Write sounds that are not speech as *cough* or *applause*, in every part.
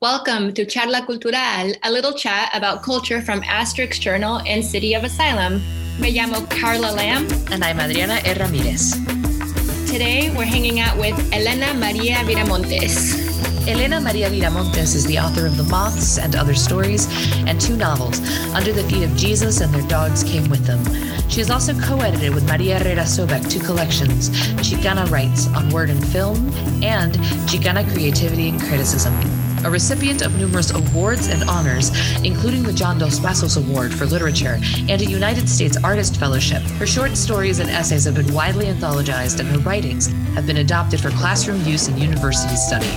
Welcome to Charla Cultural, a little chat about culture from Asterix Journal and City of Asylum. Me llamo Carla Lamb. And I'm Adriana E. Ramirez. Today we're hanging out with Elena Maria Viramontes. Elena Maria Viramontes is the author of The Moths and Other Stories and two novels, Under the Feet of Jesus and Their Dogs Came With Them. She has also co edited with Maria Herrera Sobek two collections, Chicana Writes on Word and Film and Chicana Creativity and Criticism a recipient of numerous awards and honors, including the John Dos Passos Award for Literature and a United States Artist Fellowship. Her short stories and essays have been widely anthologized, and her writings have been adopted for classroom use and university study.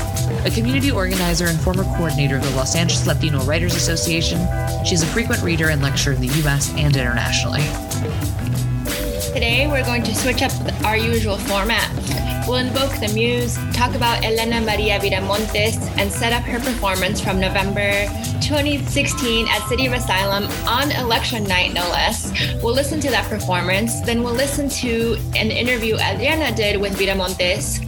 A community organizer and former coordinator of the Los Angeles Latino Writers Association, she is a frequent reader and lecturer in the U.S. and internationally. Today, we're going to switch up our usual format. We'll invoke the muse, talk about Elena Maria Viramontes, and set up her performance from November 2016 at City of Asylum on election night, no less. We'll listen to that performance, then we'll listen to an interview Adriana did with Viramontes.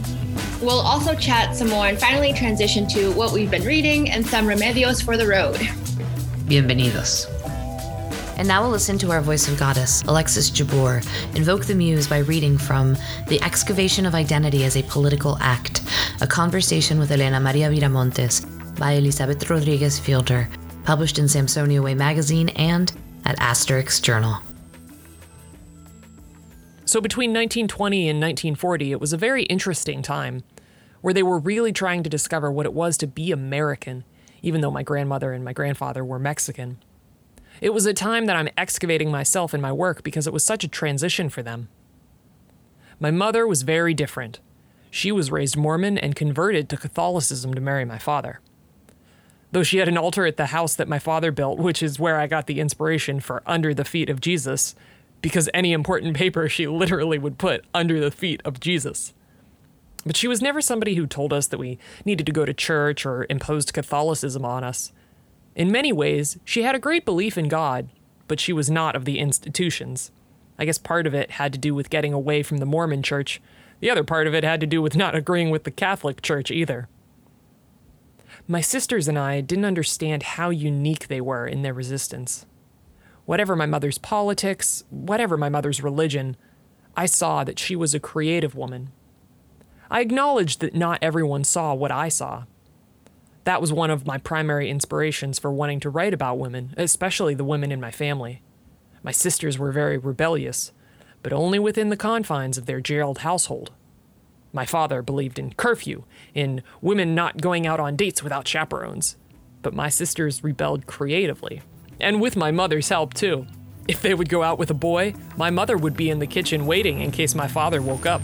We'll also chat some more and finally transition to what we've been reading and some remedios for the road. Bienvenidos. And now we'll listen to our voice of goddess, Alexis Jabbour, invoke the muse by reading from The Excavation of Identity as a Political Act, a conversation with Elena Maria Viramontes by Elizabeth Rodriguez Fielder, published in Sampsonia Way magazine and at Asterix Journal. So between 1920 and 1940, it was a very interesting time where they were really trying to discover what it was to be American, even though my grandmother and my grandfather were Mexican. It was a time that I'm excavating myself in my work because it was such a transition for them. My mother was very different. She was raised Mormon and converted to Catholicism to marry my father. Though she had an altar at the house that my father built, which is where I got the inspiration for Under the Feet of Jesus, because any important *laughs* paper she literally would put under the feet of Jesus. But she was never somebody who told us that we needed to go to church or imposed Catholicism on us. In many ways, she had a great belief in God, but she was not of the institutions. I guess part of it had to do with getting away from the Mormon church. The other part of it had to do with *laughs* not agreeing with the Catholic Church either. My sisters and I didn't understand how unique they were in their resistance. Whatever my mother's politics, whatever my mother's religion, I saw that she was a creative woman. I acknowledged that not everyone saw what I saw, that was one of my primary inspirations for wanting to write about women, especially the women in my family. My sisters were very rebellious, but only within the confines of their jailed household. My father believed in curfew, in women not going out on dates without chaperones. But my sisters rebelled creatively, and with my mother's help, too. If they would go out with a boy, my mother would be in the kitchen waiting in case my father woke up.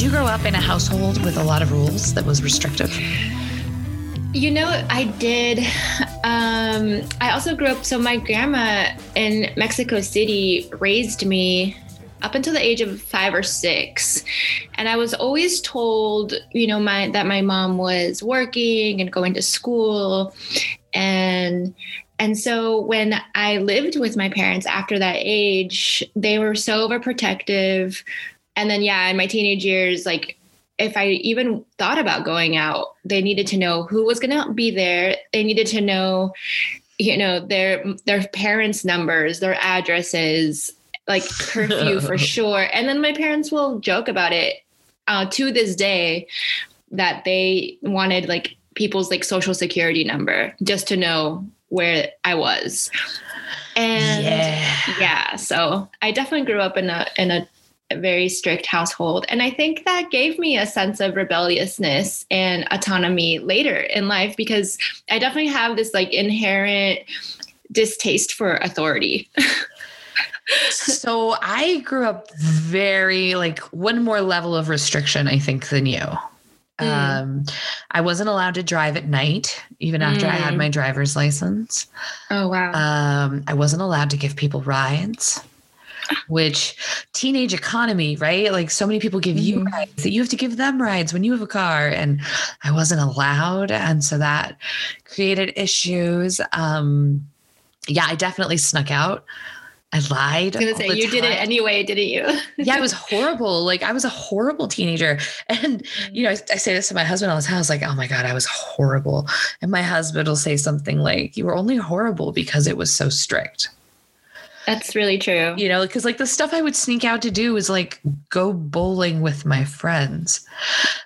Did you grow up in a household with a lot of rules that was restrictive? You know, I did. Um, I also grew up, so my grandma in Mexico City raised me up until the age of five or six and i was always told you know my that my mom was working and going to school and and so when i lived with my parents after that age they were so overprotective and then yeah in my teenage years like if i even thought about going out they needed to know who was going to be there. They needed to know you know their their parents numbers their addresses like curfew for *laughs* sure. And then my parents will joke about it uh, to this day that they wanted like people's like social security number just to know where i was. And yeah, yeah so i definitely grew up in a in a a very strict household. And I think that gave me a sense of rebelliousness and autonomy later in life because I definitely have this like inherent distaste for authority. *laughs* so I grew up very like one more level of restriction, I think, than you. Mm. Um, I wasn't allowed to drive at night, even after mm. I had mm. my driver's license. Oh wow! Um, I wasn't allowed to give people rides which teenage economy, right? Like so many people give you mm-hmm. rides that you have to give them rides when you have a car. And I wasn't allowed. And so that created issues. Um, yeah, I definitely snuck out I lied. I was gonna say you time. did it anyway, didn't you? *laughs* yeah, it was horrible. Like I was a horrible teenager. And you know, I, I, say this to my husband all the time. I was like, oh my God, I was horrible. And my husband will say something like, You were only horrible because it was so strict. That's really true. You know, because like the stuff I would sneak out to do was like go bowling with my friends.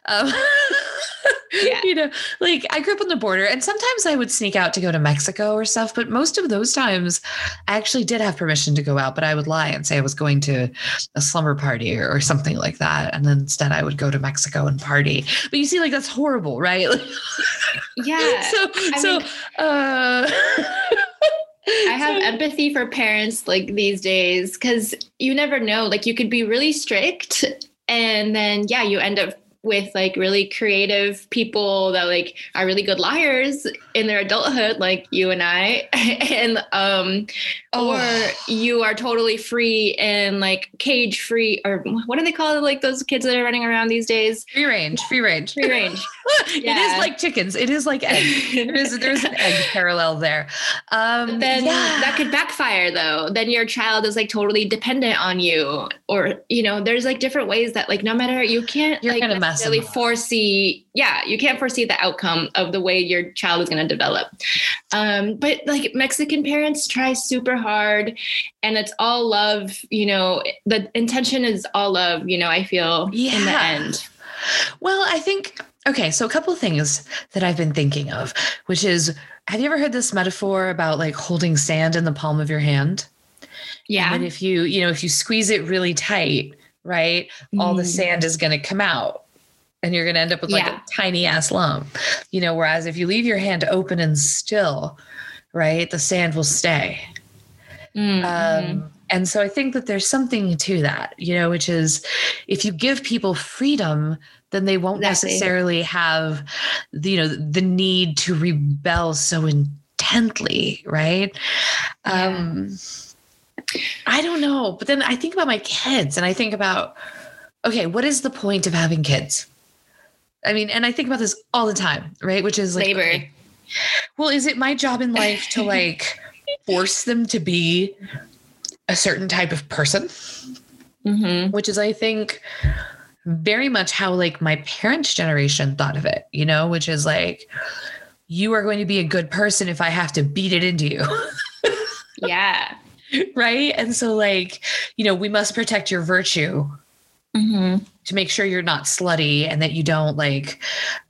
Um, *laughs* yeah. you know, like I grew up on the border and sometimes I would sneak out to go to Mexico or stuff, but most of those times I actually did have permission to go out, but I would lie and say I was going to a slumber party or, or something like that. And then instead I would go to Mexico and party. But you see, like that's horrible, right? *laughs* yeah. so, I so, mean, uh, *laughs* I have empathy for parents like these days because you never know. Like you could be really strict and then yeah, you end up with like really creative people that like are really good liars in their adulthood like you and I *laughs* and um oh. or you are totally free and like cage free or what do they call it like those kids that are running around these days free range free range free range yeah. *laughs* it is like chickens. It is like *laughs* eggs there's there's an egg *laughs* parallel there. Um then yeah. that could backfire though. Then your child is like totally dependent on you. Or you know there's like different ways that like no matter you can't You're like gonna mess really foresee yeah you can't foresee the outcome of the way your child is going to develop. Um, but like mexican parents try super hard and it's all love you know the intention is all love you know i feel yeah. in the end. Well i think okay so a couple things that i've been thinking of which is have you ever heard this metaphor about like holding sand in the palm of your hand yeah and if you you know if you squeeze it really tight right all the mm. sand is going to come out and you're going to end up with like yeah. a tiny ass lump. You know, whereas if you leave your hand open and still, right, the sand will stay. Mm-hmm. Um, and so I think that there's something to that, you know, which is if you give people freedom, then they won't exactly. necessarily have, the, you know, the need to rebel so intently, right? Yeah. Um, I don't know, but then I think about my kids, and I think about, okay, what is the point of having kids? I mean, and I think about this all the time, right? Which is like, labor. Okay, well, is it my job in life to like *laughs* force them to be a certain type of person? Mm-hmm. Which is, I think, very much how like my parents' generation thought of it, you know, which is like, you are going to be a good person if I have to beat it into you. *laughs* yeah. Right. And so, like, you know, we must protect your virtue mm-hmm. to make sure you're not slutty and that you don't like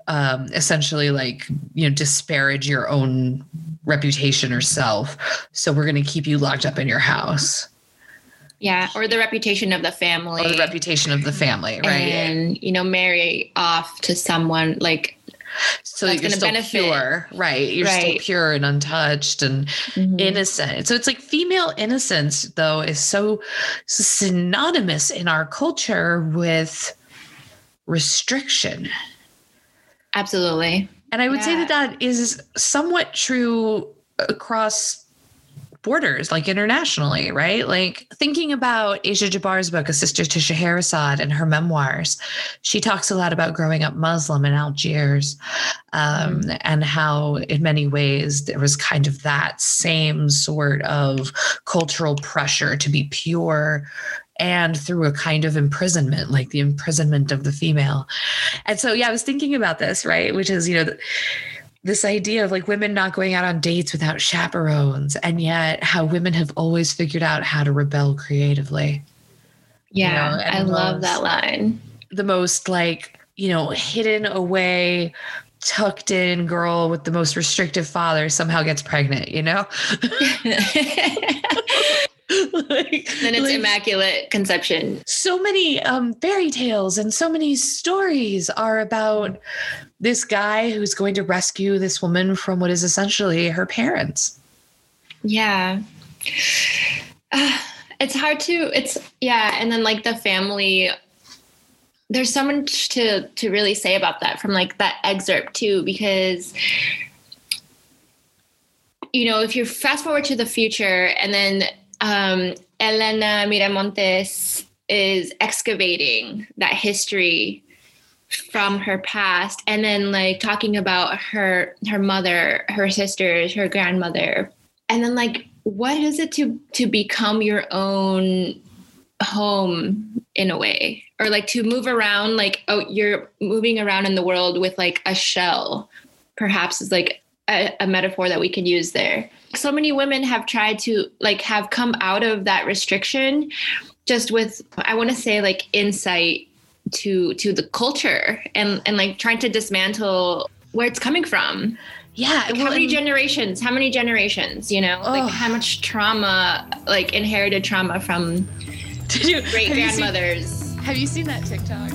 um, essentially like you know disparage your own reputation or self. So we're going to keep you locked up in your house. Yeah, or the reputation of the family. Or the reputation of the family, right? And you know, marry off to someone like so you're still benefit. pure, right? You're right. still pure and untouched and mm-hmm. innocent. So it's like female innocence, though, is so synonymous in our culture with restriction. Absolutely. And I would yeah. say that that is somewhat true across borders, like internationally, right? Like thinking about Assia Djebar's book, A Sister to Scheherazade, and her memoirs, she talks a lot about growing up Muslim in Algiers um, and how, in many ways, there was kind of that same sort of cultural pressure to be pure and through a kind of imprisonment, like the imprisonment of the female. And so, yeah, I was thinking about this, right? Which is, you know, this idea of like women not going out on dates without chaperones and yet how women have always figured out how to rebel creatively. Yeah you know, i love that line. the most like you know hidden away tucked in girl with the most restrictive father somehow gets pregnant you know *laughs* *laughs* *laughs* *laughs* like, then it's like, immaculate conception. So many um, fairy tales and so many stories are about this guy who's going to rescue this woman from what is essentially her parents. Yeah. Uh, *sighs* it's hard to, it's, yeah. And then like the family, there's so much to, to really say about that from like that excerpt too, because you know, if you fast forward to the future and then um, Elena Viramontes is excavating that history from her past and then like talking about her her mother her sisters her grandmother. And then like what is it to to become your own home in a way? Or like to move around like oh you're moving around in the world with like a shell perhaps is like a, a, metaphor that we could use there. So many women have tried to like have come out of that restriction just with i want to say like insight to to the culture and and like trying to dismantle where it's coming from. Yeah like well, how many generations? How many generations you know? Oh. like how much trauma like inherited trauma from *laughs* great grandmothers have you seen that tiktok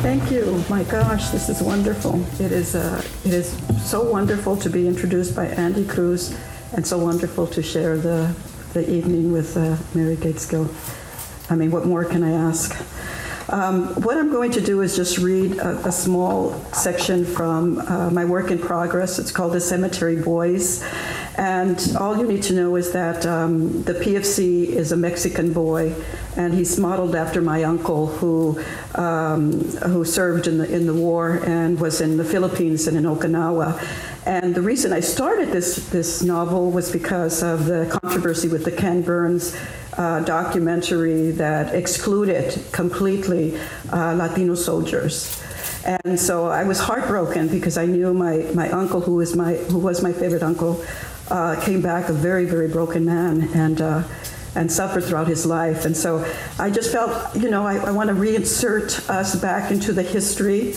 Thank you. My gosh, this is wonderful. It is uh, it is so wonderful to be introduced by Angie Cruz, and so wonderful to share the the evening with uh, Mary Gaitskill. I mean, what more can I ask? Um, what I'm going to do is just read a, a small section from uh, my work in progress. It's called The Cemetery Boys. And all you need to know is that um, the PFC is a Mexican boy, and he's modeled after my uncle, who um, who served in the in the war and was in the Philippines and in Okinawa. And the reason I started this this novel was because of the controversy with the Ken Burns uh, documentary that excluded completely uh, Latino soldiers. And so I was heartbroken because I knew my, my uncle, who was my, who was my favorite uncle, uh, came back a very, very broken man and, uh, and suffered throughout his life. And so I just felt, you know, I, I want to reinsert us back into the history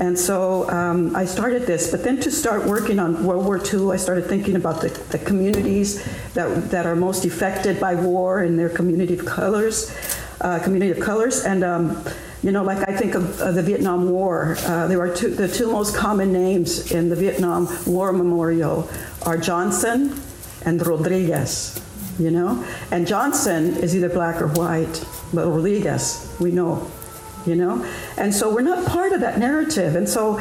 and so um, I started this. But then to start working on World War II, I started thinking about the, the communities that, that are most affected by war and their community of colors, uh, community of colors. And, um, you know, like I think of uh, the Vietnam War, uh, there are two, the two most common names in the Vietnam War Memorial are Johnson and Rodriguez, you know? And Johnson is either black or white, but Rodriguez, we know you know? And so we're not part of that narrative. And so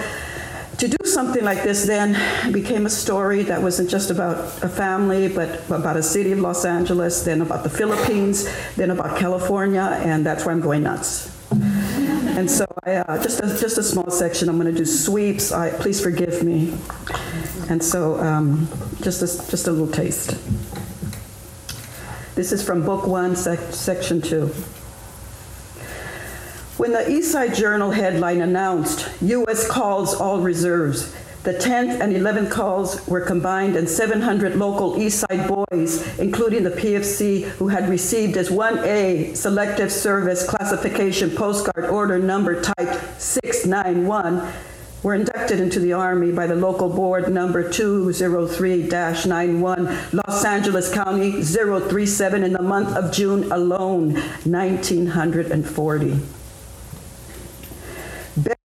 to do something like this then became a story that wasn't just about a family, but about a city of Los Angeles, then about the Philippines, then about California, and that's where I'm going nuts. And so I, uh, just, a, just a small section, I'm going to do sweeps. I, please forgive me. And so um, just, a, just a little taste. This is from book one, sec- section two. When the Eastside Journal headline announced U.S. calls all reserves, the 10th and 11th calls were combined, and 700 local Eastside boys, including the PFC, who had received as 1A Selective Service Classification Postcard Order Number Type 691, were inducted into the Army by the local board number 203 91, Los Angeles County 037, in the month of June alone, 1940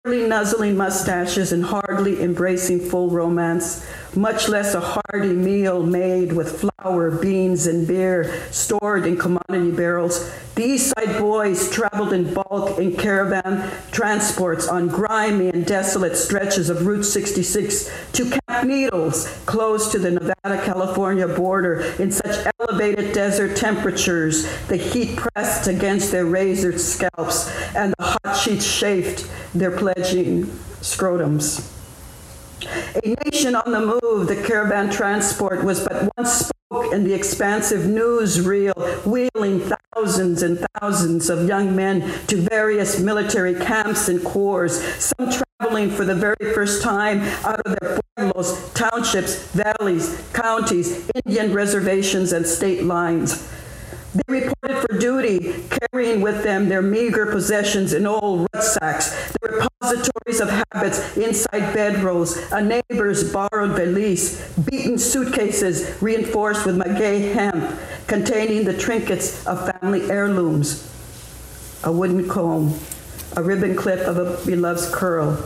barely nuzzling mustaches and hardly embracing full romance, much less a hearty meal made with flour, beans, and beer stored in commodity barrels. The East Side boys traveled in bulk in caravan transports on grimy and desolate stretches of Route 66 to Camp Needles, close to the Nevada-California border in such elevated desert temperatures, the heat pressed against their razored scalps and the hot sheets chafed their pledging scrotums. A nation on the move, the caravan transport was but once in the expansive newsreel, wheeling thousands and thousands of young men to various military camps and corps, some traveling for the very first time out of their pueblos, townships, valleys, counties, Indian reservations, and state lines. They reported for duty, carrying with them their meager possessions in old rucksacks, the repositories of habits inside bedrolls, a neighbor's borrowed valise, beaten suitcases reinforced with maguey hemp, containing the trinkets of family heirlooms, a wooden comb, a ribbon clip of a beloved's curl,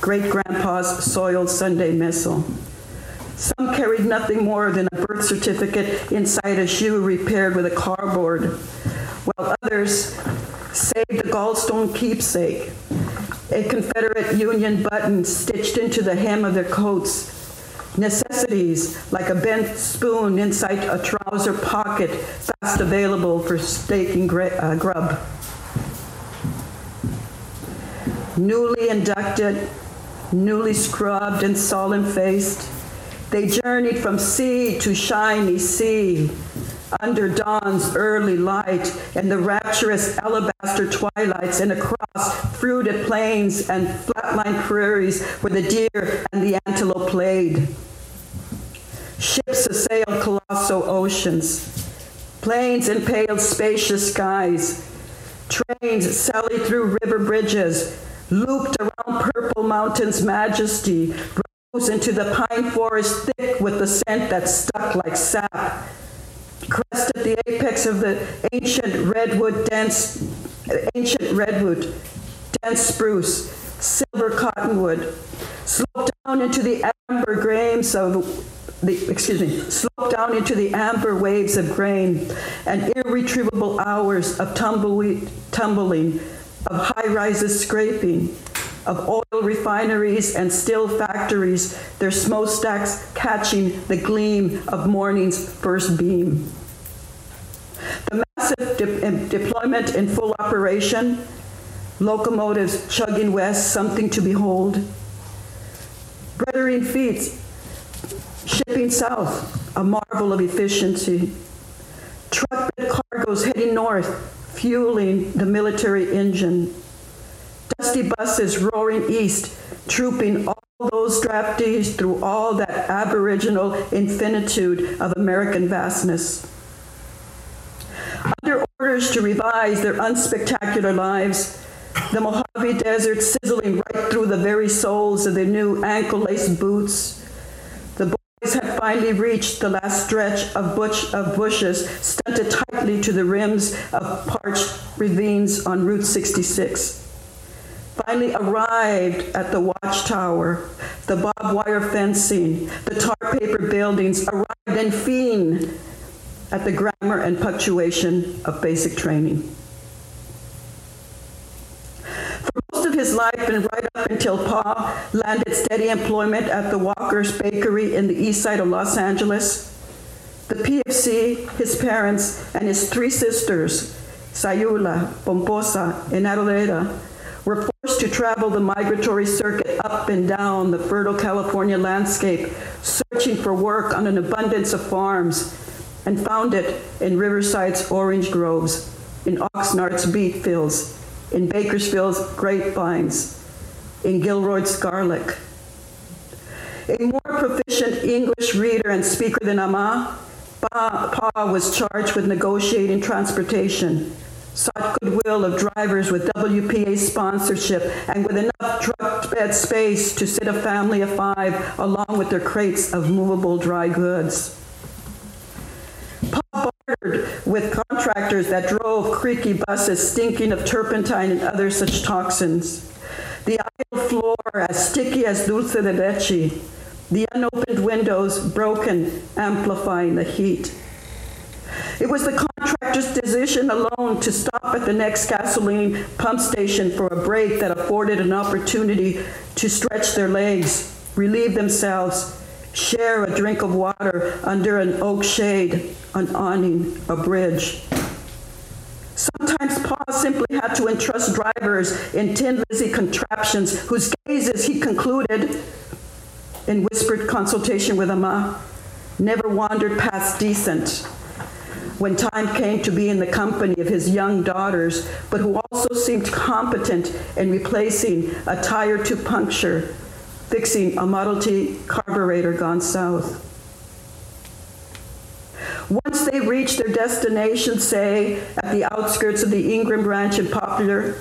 great-grandpa's soiled Sunday missal. Some carried nothing more than a birth certificate inside a shoe repaired with a cardboard, while others saved the gallstone keepsake, a Confederate Union button stitched into the hem of their coats, necessities like a bent spoon inside a trouser pocket fast available for staking uh, grub. Newly inducted newly scrubbed and solemn faced. They journeyed from sea to shiny sea, under dawn's early light and the rapturous alabaster twilights and across fruited plains and flatline prairies where the deer and the antelope played. Ships assailed colossal oceans, planes impaled spacious skies, trains sallied through river bridges, looped around purple mountains' majesty, into the pine forest thick with the scent that stuck like sap, crested the apex of the ancient redwood dense ancient redwood dense spruce silver cottonwood sloped down into the amber grains of the excuse me sloped down into the amber waves of grain and irretrievable hours of tumbleweed tumbling of high rises scraping of oil refineries and steel factories, their smokestacks catching the gleam of morning's first beam. The massive de deployment in full operation, locomotives chugging west, something to behold. Brethering feet shipping south, a marvel of efficiency. Truck bed cargoes heading north, fueling the military engine dusty buses roaring east, trooping all those draftees through all that aboriginal infinitude of American vastness. Under orders to revise their unspectacular lives, the Mojave Desert sizzling right through the very soles of their new ankle-laced boots, the boys had finally reached the last stretch of, bush, of bushes stunted tightly to the rims of parched ravines on Route 66 finally arrived at the watchtower, the barbed wire fencing, the tar paper buildings, arrived in fiend at the grammar and punctuation of basic training. For most of his life and right up until Pa landed steady employment at the Walker's Bakery in the east side of Los Angeles, the PFC, his parents, and his three sisters, Sayula, Pomposa, and Adelaida, were forced to travel the migratory circuit up and down the fertile California landscape, searching for work on an abundance of farms, and found it in Riverside's orange groves, in Oxnard's beet fields, in Bakersfield's grapevines, in Gilroy's garlic. A more proficient English reader and speaker than Ama, Pa, pa was charged with negotiating transportation sought goodwill of drivers with WPA sponsorship and with enough truck bed space to sit a family of 5 along with their crates of movable dry goods. Paul bartered with contractors that drove creaky buses stinking of turpentine and other such toxins. The aisle floor as sticky as dulce de leche. The unopened windows broken, amplifying the heat. It was the contractor's decision alone to stop at the next gasoline pump station for a break that afforded an opportunity to stretch their legs, relieve themselves, share a drink of water under an oak shade, an awning, a bridge. Sometimes Paul simply had to entrust drivers in Tin Lizzy contraptions whose gazes he concluded in whispered consultation with Ama never wandered past decent when time came to be in the company of his young daughters, but who also seemed competent in replacing a tire to puncture, fixing a Model T carburetor gone south. Once they reached their destination, say, at the outskirts of the Ingram Ranch in Poplar,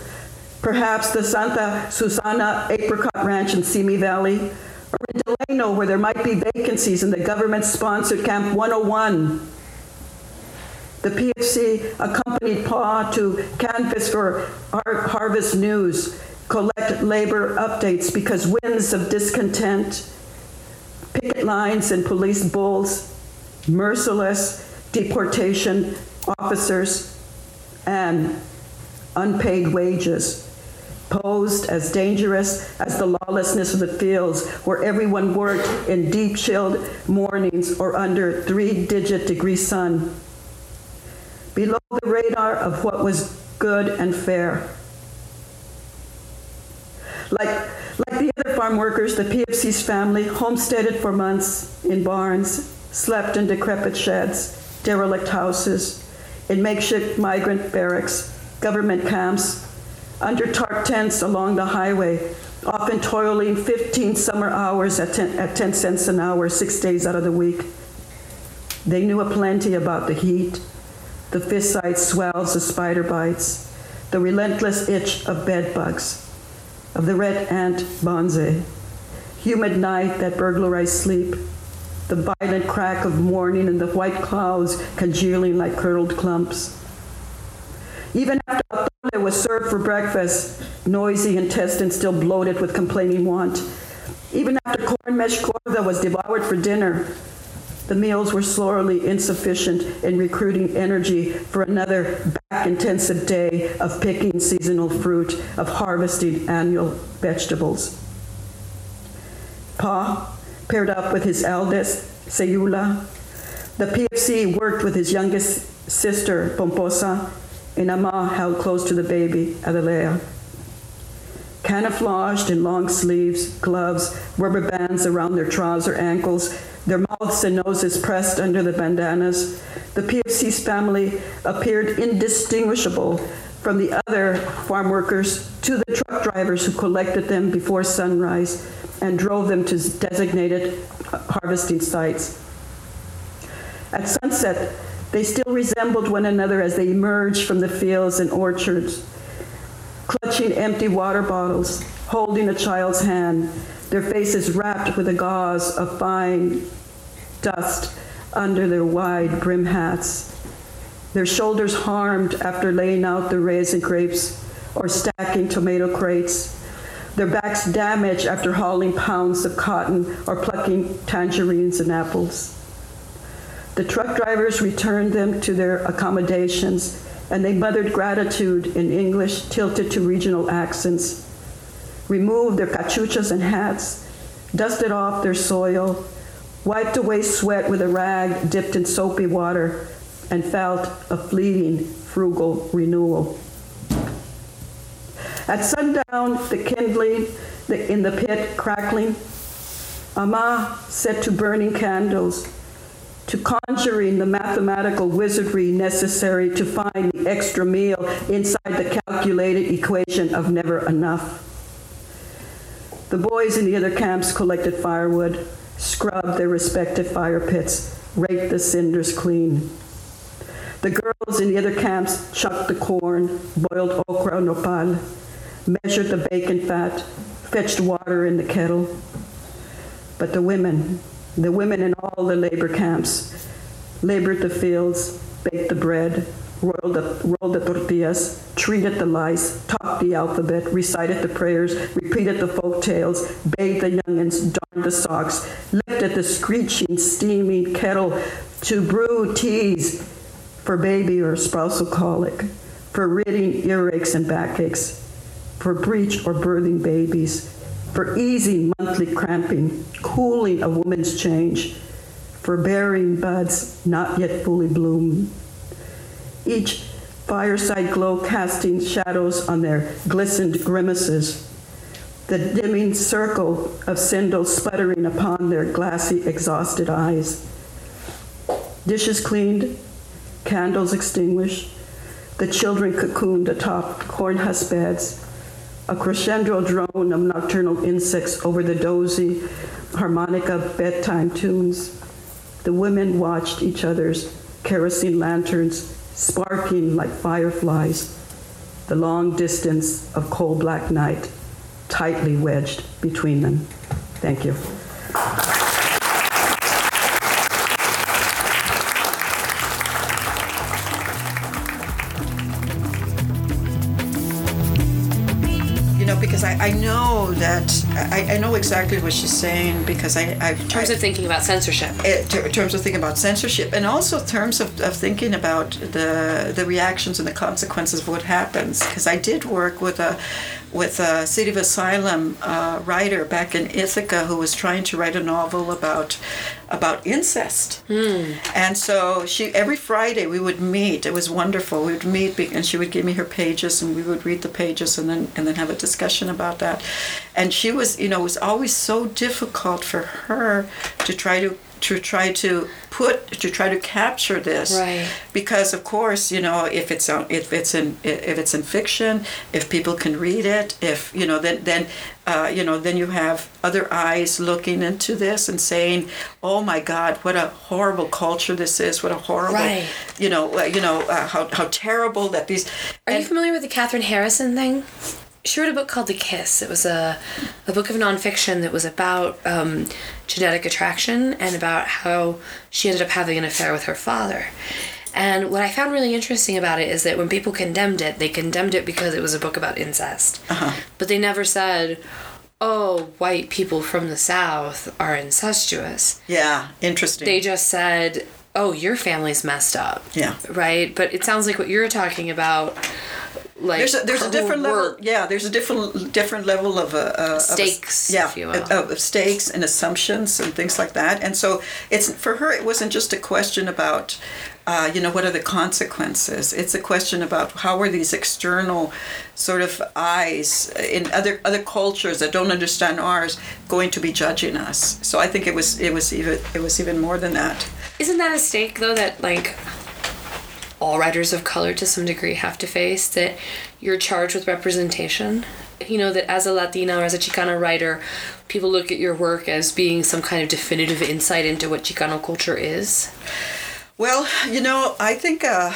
perhaps the Santa Susana Apricot Ranch in Simi Valley, or in Delano where there might be vacancies in the government-sponsored Camp 101, the PFC accompanied PA to canvass for Harvest News, collect labor updates because winds of discontent, picket lines and police bulls, merciless deportation officers, and unpaid wages posed as dangerous as the lawlessness of the fields where everyone worked in deep chilled mornings or under three-digit degree sun below the radar of what was good and fair. Like, like the other farm workers, the PFC's family homesteaded for months in barns, slept in decrepit sheds, derelict houses, in makeshift migrant barracks, government camps, under tarp tents along the highway, often toiling 15 summer hours at 10, at 10 cents an hour, six days out of the week. They knew a plenty about the heat, the fist-sized swells of spider bites, the relentless itch of bed bugs, of the red ant bonze, humid night that burglarized sleep, the violent crack of morning and the white clouds congealing like curdled clumps. Even after atole was served for breakfast, noisy intestines still bloated with complaining want. Even after corn mesh corda was devoured for dinner, the meals were slowly insufficient in recruiting energy for another back-intensive day of picking seasonal fruit, of harvesting annual vegetables. Pa paired up with his eldest, Sayula. The PFC worked with his youngest sister, Pomposa, and Ama held close to the baby, Adalea. Camouflaged in long sleeves, gloves, rubber bands around their trouser ankles, their mouths and noses pressed under the bandanas, the PFC's family appeared indistinguishable from the other farm workers to the truck drivers who collected them before sunrise and drove them to designated harvesting sites. At sunset, they still resembled one another as they emerged from the fields and orchards, clutching empty water bottles, holding a child's hand, their faces wrapped with a gauze of fine dust under their wide brim hats, their shoulders harmed after laying out the raisin grapes or stacking tomato crates, their backs damaged after hauling pounds of cotton or plucking tangerines and apples. The truck drivers returned them to their accommodations and they muttered gratitude in English tilted to regional accents, removed their cachuchas and hats, dusted off their soil, wiped away sweat with a rag dipped in soapy water, and felt a fleeting, frugal renewal. At sundown, the kindling in the pit crackling, Ama set to burning candles, to conjuring the mathematical wizardry necessary to find the extra meal inside the calculated equation of never enough. The boys in the other camps collected firewood, scrubbed their respective fire pits, raked the cinders clean. The girls in the other camps chucked the corn, boiled okra and nopal, measured the bacon fat, fetched water in the kettle. But the women, the women in all the labor camps, labored the fields, baked the bread, rolled the, rolled the tortillas, treated the lice, taught the alphabet, recited the prayers, repeated the folk tales, bathed the youngins, darned the socks, lifted the screeching, steaming kettle to brew teas for baby or spousal colic, for ridding earaches and backaches, for breech or birthing babies, for easing monthly cramping, cooling a woman's change, for bearing buds not yet fully bloomed. Each fireside glow casting shadows on their glistened grimaces, the dimming circle of cindles sputtering upon their glassy, exhausted eyes. Dishes cleaned, candles extinguished, the children cocooned atop corn husk beds, a crescendo drone of nocturnal insects over the dozy harmonica bedtime tunes. The women watched each other's kerosene lanterns sparking like fireflies, the long distance of coal black night tightly wedged between them. Thank you. I, know that I, I know exactly what she's saying because I, I've in terms I, of thinking about censorship. Eh, in terms of thinking about censorship and also in terms of, of thinking about the the reactions and the consequences of what happens. Because I did work with a with a City of Asylum uh, writer back in Ithaca who was trying to write a novel about about incest. And so she every Friday we would meet. It was wonderful. We would meet and she would give me her pages and we would read the pages and then and then have a discussion about that. And she was, you know, it was always so difficult for her to try to to try to put to try to capture this Right. because of course you know if it's on if it's in if it's in fiction if people can read it if you know then then uh, you know then you have other eyes looking into this and saying oh my god what a horrible culture this is what a horrible Right. you know uh, you know uh, how, how terrible that these Are you familiar with the Kathryn Harrison thing? She wrote a book called The Kiss. It was a, a book of nonfiction that was about um, genetic attraction and about how she ended up having an affair with her father. And what I found really interesting about it is that when people condemned it, they condemned it because it was a book about incest. But they never said, oh, white people from the South are incestuous. yeah interesting They just said, oh, your family's messed up yeah right? But it sounds like what you're talking about, like there's a there's a different level work- yeah there's a different different level of uh, uh of ass- Stakes, yeah if you will. of, of stakes and assumptions and things like that. And so it's for her it wasn't just a question about uh, you know what are the consequences? It's a question about how are these external sort of eyes in other other cultures that don't understand ours going to be judging us? So i think it was it was even it was even more than that. Isn't that a stake though that like all writers of color to some degree have to face that you're charged with representation? You know that as a Latina or as a Chicana writer, people look at your work as being some kind of definitive insight into what Chicano culture is. Well, you know, I think, uh,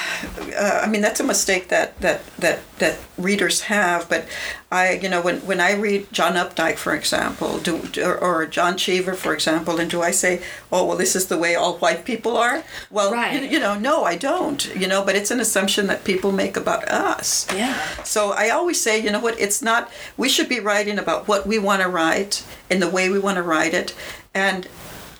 uh, I mean, that's a mistake that, that, that, that readers have. But I, you know, when, when I read John Updike, for example, do, or, or John Cheever, for example, and do I say, oh, well, this is the way all white people are? Well, Right. you, you know, no, I don't. You know, but it's an assumption that people make about us. Yeah. So I always say, you know what, it's not, we should be writing about what we want to write in the way we want to write it and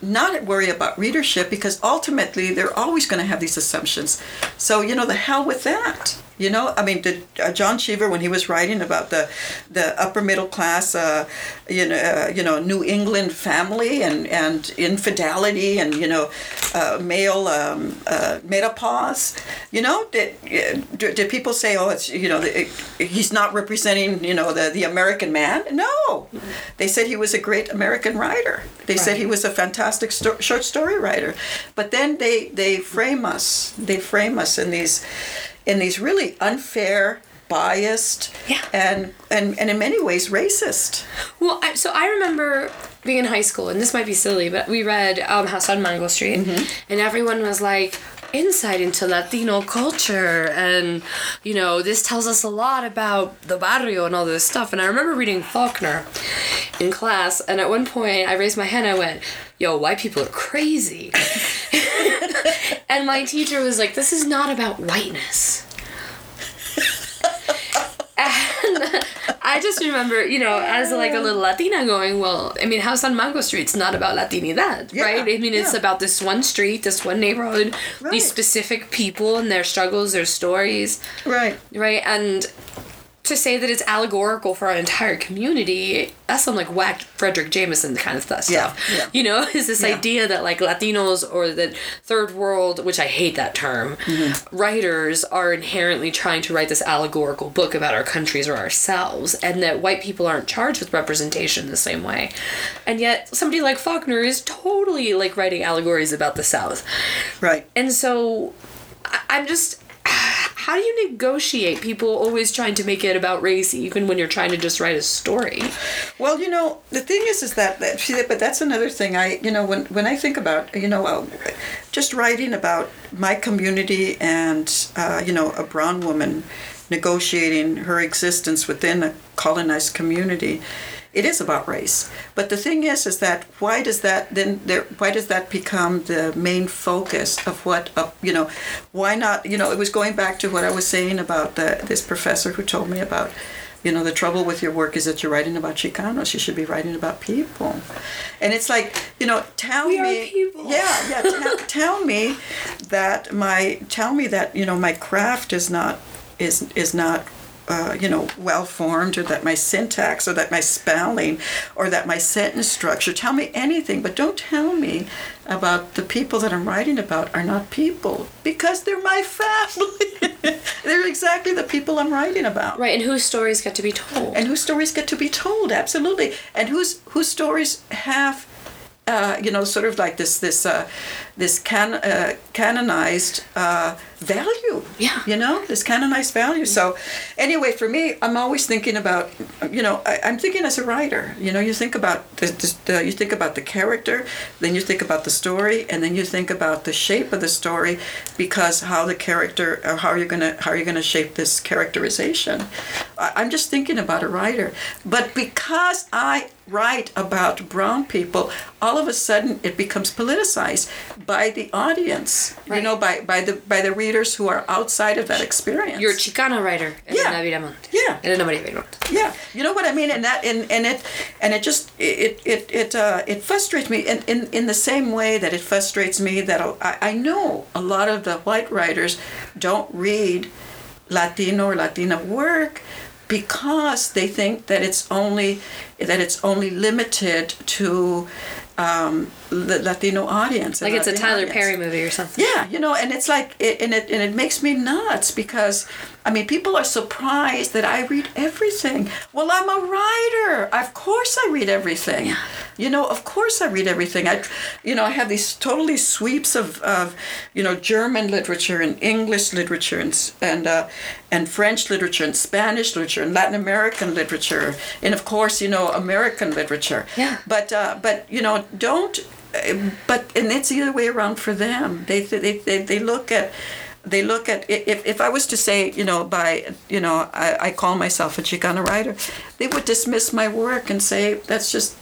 not worry about readership because ultimately they're always going to have these assumptions. So, you know, the hell with that. You know, I mean, did uh, John Cheever when he was writing about the the upper middle class, uh, you know, uh, you know, New England family and and infidelity and you know, uh, male um, uh, menopause, you know, did, did did people say, oh, it's you know, the, he's not representing you know the the American man? No, they said he was a great American writer. They said he was a fantastic sto- short story writer, but then they they frame us. They frame us in these in these really unfair, biased, Yeah. and and and in many ways racist. Well, I, so I remember being in high school, and this might be silly, but we read um, House on Mango Street, and everyone was like, insight into Latino culture, and you know, this tells us a lot about the barrio and all this stuff. And I remember reading Faulkner in class, and at one point I raised my hand, I went, Yo, white people are crazy. *laughs* *laughs* and my teacher was like, This is not about whiteness. And I just remember, you know, as like a little Latina going, well, I mean, House on Mango Street's not about Latinidad, Yeah, right? I mean, it's yeah. about this one street, this one neighborhood, Right. these specific people and their struggles, their stories, Right. right? And to say that it's allegorical for our entire community, that's some like whack Fredric Jameson kind of stuff. Yeah, yeah. You know, *laughs* is this Yeah. idea that like Latinos or the third world, which I hate that term, Mm-hmm. writers are inherently trying to write this allegorical book about our countries or ourselves, and that white people aren't charged with representation the same way. And yet, somebody like Faulkner is totally like writing allegories about the South. Right. And so I'm just how do you negotiate people always trying to make it about race even when you're trying to just write a story? Well, you know, the thing is, is that, that but that's another thing. I, you know, when when I think about, you know, uh, just writing about my community and, uh, you know, a brown woman negotiating her existence within a colonized community, it is about race. But the thing is, is that why does that then there? Why does that become the main focus of what? Uh, you know, why not? You know, it was going back to what I was saying about the this professor who told me about you know the trouble with your work is that you're writing about chicanos you should be writing about people and it's like you know tell We me people. yeah yeah tell, tell me that my tell me that you know my craft is not is is not uh, you know, well formed, or that my syntax, or that my spelling, or that my sentence structure. Tell me anything, but don't tell me about the people that I'm writing about are not people because they're my family. *laughs* they're exactly the people I'm writing about. Right, and whose stories get to be told. And whose stories get to be told, absolutely. And whose whose stories have uh, you know, sort of like this this uh, this can uh, canonized uh, value. Yeah. You know, this canonized value. So, anyway, for me, I'm always thinking about, you know, I, am thinking as a writer. You know, you think about the, the, the, you think about the character, then you think about the story, and then you think about the shape of the story, because how the character, or how you're gonna how you're gonna shape this characterization. I, I'm just thinking about a writer, but because I write about brown people, all of a sudden it becomes politicized by the audience. Right. You know, by by the by the readers who are outside of that experience. You're a Chicana writer, Yeah. Viramonte. Yeah. Viramonte. yeah, you know what I mean, and that and, and it and it just it it it uh, it frustrates me in, in in the same way that it frustrates me that I, I know a lot of the white writers don't read Latino or Latina work because they think that it's only that it's only limited to um, the Latino audience. Like it's a Tyler audience. Perry movie or something. Yeah, you know, and it's like, it, and it and it makes me nuts because, I mean, people are surprised that I read everything. Well, I'm a writer. Of course, I read everything. Yeah. You know, of course, I read everything. I, you know, I have these totally sweeps of, of you know, German literature and English literature and and uh, and French literature and Spanish literature and Latin American literature and of course, you know, American literature. Yeah. But uh, but you know, don't. But and it's the other way around for them. They they they, they look at. They look at if, if I was to say you know by you know I, I call myself a Chicana writer, they would dismiss my work and say that's just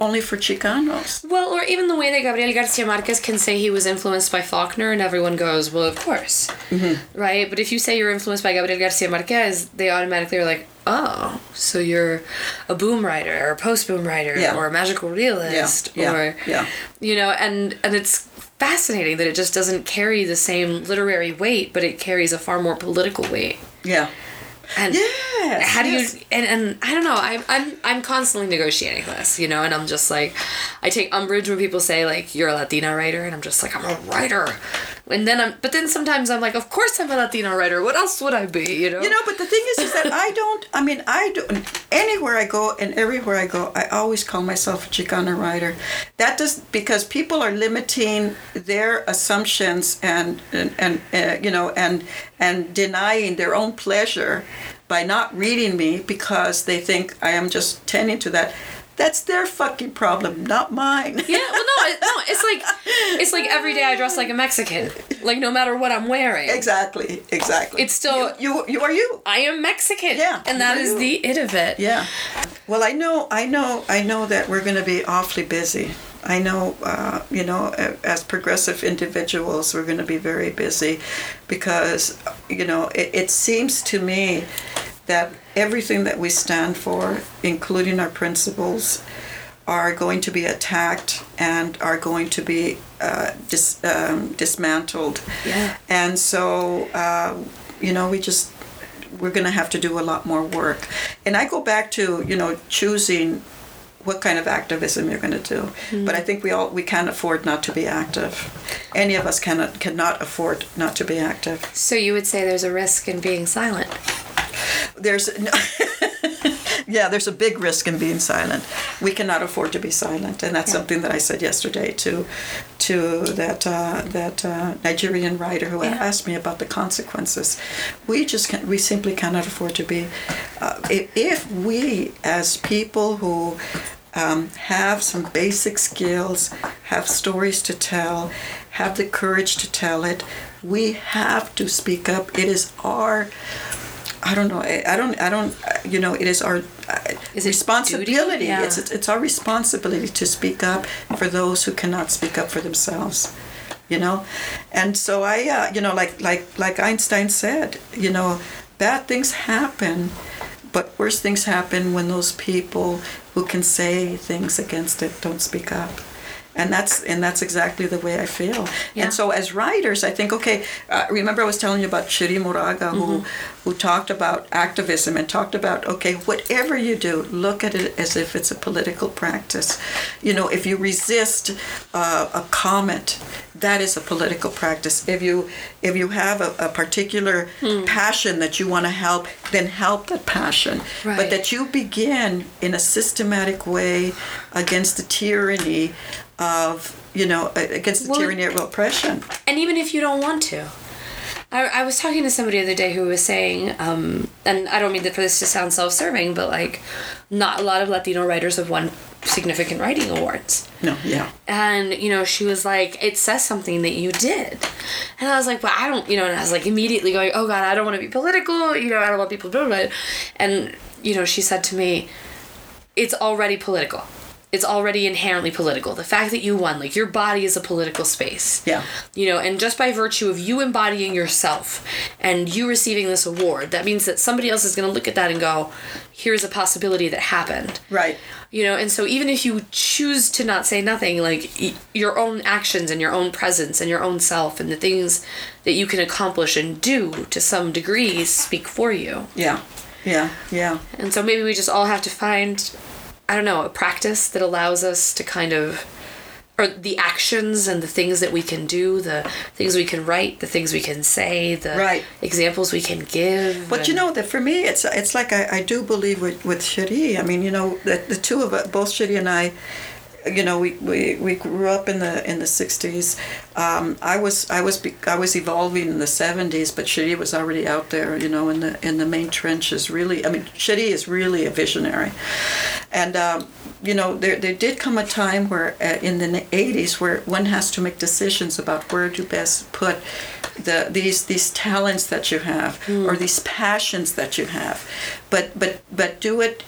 only for Chicanos. Well, or even the way that Gabriel Garcia Marquez can say he was influenced by Faulkner, and everyone goes, "Well, of course," Mm-hmm. right? But if you say you're influenced by Gabriel Garcia Marquez, they automatically are like, "Oh, so you're a boom writer, or a post boom writer, Yeah. or a magical realist, Yeah, or yeah. you know?" And and it's fascinating that it just doesn't carry the same literary weight, but it carries a far more political weight. Yeah. And Yes, how do yes. you and, and I don't know, I'm I'm I'm constantly negotiating this, you know, and I'm just like I take umbrage when people say like you're a Latina writer and I'm just like I'm a writer. And then I'm but then sometimes I'm like, of course I'm a Latino writer. What else would I be, you know? You know, but the thing is, is that I don't. I mean, I don't. Anywhere I go and everywhere I go, I always call myself a Chicana writer. That does because people are limiting their assumptions and and, and uh, you know and and denying their own pleasure by not reading me because they think I am just tending to that. That's their fucking problem, not mine. Yeah, well no, it, no, it's like it's like every day I dress like a Mexican. Like no matter what I'm wearing. exactly, exactly. It's still- you. You, you are you. I am Mexican. Yeah, And that is you the it of it. Yeah. Well, I know, I know, I know that we're going to be awfully busy. I know, uh, you know, as progressive individuals, we're going to be very busy because, you know, it, it seems to me that everything that we stand for, including our principles, are going to be attacked and are going to be uh, dis, um, dismantled. Yeah. And so, uh, you know, we just we're going to have to do a lot more work. And I go back to you know choosing what kind of activism you're going to do. But I think we all we can't afford not to be active. Any of us cannot cannot afford not to be active. So you would say there's a risk in being silent. There's no, *laughs* yeah, there's a big risk in being silent. We cannot afford to be silent, and that's something that I said yesterday to to that uh, that uh, Nigerian writer who Yeah. asked me about the consequences. We just can, we simply cannot afford to be. Uh, if, if we as people who um, have some basic skills, have stories to tell, have the courage to tell it, we have to speak up. It is our I don't know. I I don't. I don't. You know, it is our Is it responsibility. Yeah. It's it's our responsibility to speak up for those who cannot speak up for themselves. You know, and so I, uh, you know, like like like Einstein said, you know, bad things happen, but worse things happen when those people who can say things against it don't speak up. And that's and that's exactly the way I feel. Yeah. And so as writers, I think okay. Uh, remember, I was telling you about Cherríe Moraga, who Mm-hmm. who talked about activism and talked about okay, whatever you do, look at it as if it's a political practice. You know, if you resist uh, a comment, that is a political practice. If you if you have a, a particular Hmm. passion that you want to help, then help that passion. Right. But that you begin in a systematic way against the tyranny of you know against the Well- tyranny of oppression. and even if you don't want to. I, I was talking to somebody the other day who was saying um, and i don't mean that for this to sound self-serving but like not a lot of latino writers have won significant writing awards. No, yeah. and you know she was like it says something that you did. And i was like well i don't you know and i was like immediately going oh god i don't want to be political you know i don't want people to know about it and you know she said to me it's already political it's already inherently political the fact that you won like your body is a political space Yeah. you know and just by virtue of you embodying yourself and you receiving this award that means that somebody else is going to look at that and go here's a possibility that happened Right. you know and so even if you choose to not say nothing like y- your own actions and your own presence and your own self and the things that you can accomplish and do to some degree speak for you Yeah. Yeah. Yeah. and so maybe we just all have to find i don't know a practice that allows us to kind of or the actions and the things that we can do the things we can write the things we can say the Right. examples we can give But you know that for me, it's it's like I, I do believe with with Cherríe. I mean, you know, that the two of us, both Cherríe and I, you know, we, we, we grew up in the in the '60s. Um, I was I was I was evolving in the '70s, but Cherríe was already out there, you know, in the in the main trenches. Really, I mean, Cherríe is really a visionary, and. Um, you know, there, there did come a time where uh, in the 80s where one has to make decisions about where to best put the these these talents that you have or these passions that you have but but but do it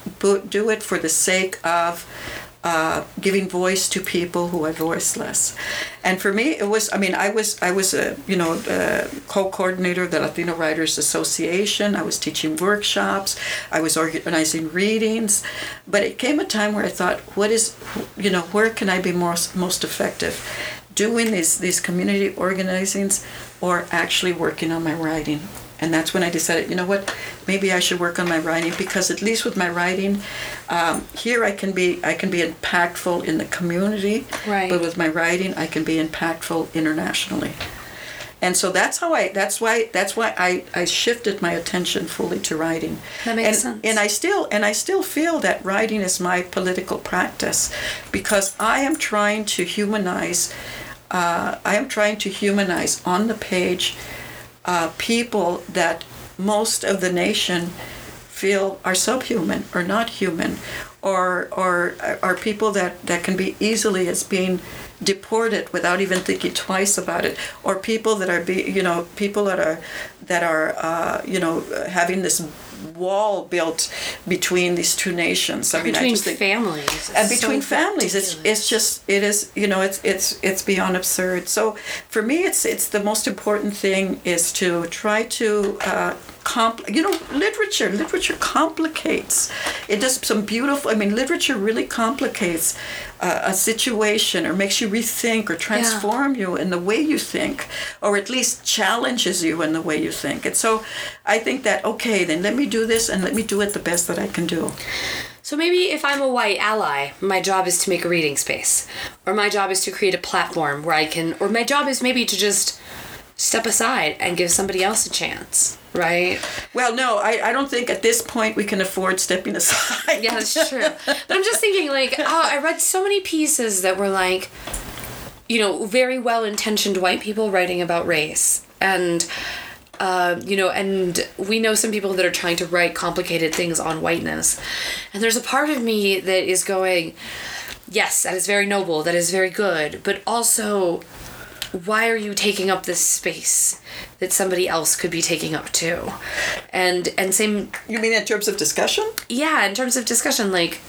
do it for the sake of uh, giving voice to people who are voiceless, and for me, it was. I mean, I was I was a you know co-coordinator of the Latino Writers Association. I was teaching workshops. I was organizing readings, but it came a time where I thought, what is, you know, where can I be most most effective, doing these these community organizings, or actually working on my writing. And that's when I decided, you know what, maybe I should work on my writing because at least with my writing, um, here I can be I can be impactful in the community, Right. but with my writing I can be impactful internationally. And so that's how I that's why that's why I, I shifted my attention fully to writing. That makes and, sense. And I still and I still feel that writing is my political practice because I am trying to humanize uh, I am trying to humanize on the page uh, people that most of the nation feel are subhuman or not human or or are people that, that can be easily as being deported without even thinking twice about it or people that are be you know people that are that are uh, you know having this wall built between these two nations. I mean i between just think families. It's and so between families it's it's just it is you know it's it's it's beyond absurd. So for me it's it's the most important thing is to try to uh compl- you know literature literature complicates. It does some beautiful i mean literature really complicates uh, a situation or makes you rethink or transform you in the way you think or at least challenges you in the way you think. And so i think that okay then let me do this and let me do it the best that i can do. So maybe if I'm a white ally, my job is to make a reading space, or my job is to create a platform where I can, or my job is maybe to just step aside and give somebody else a chance, right? Well, no, I, I don't think at this point we can afford stepping *laughs* aside. Yeah, that's true. but I'm just thinking, like, oh, I read so many pieces that were like, you know, very well intentioned white people writing about race. And, uh, you know, and we know some people that are trying to write complicated things on whiteness. And there's a part of me that is going, yes, that is very noble, that is very good, but also, why are you taking up this space that somebody else could be taking up too? And and same You mean in terms of discussion? yeah, in terms of discussion, like,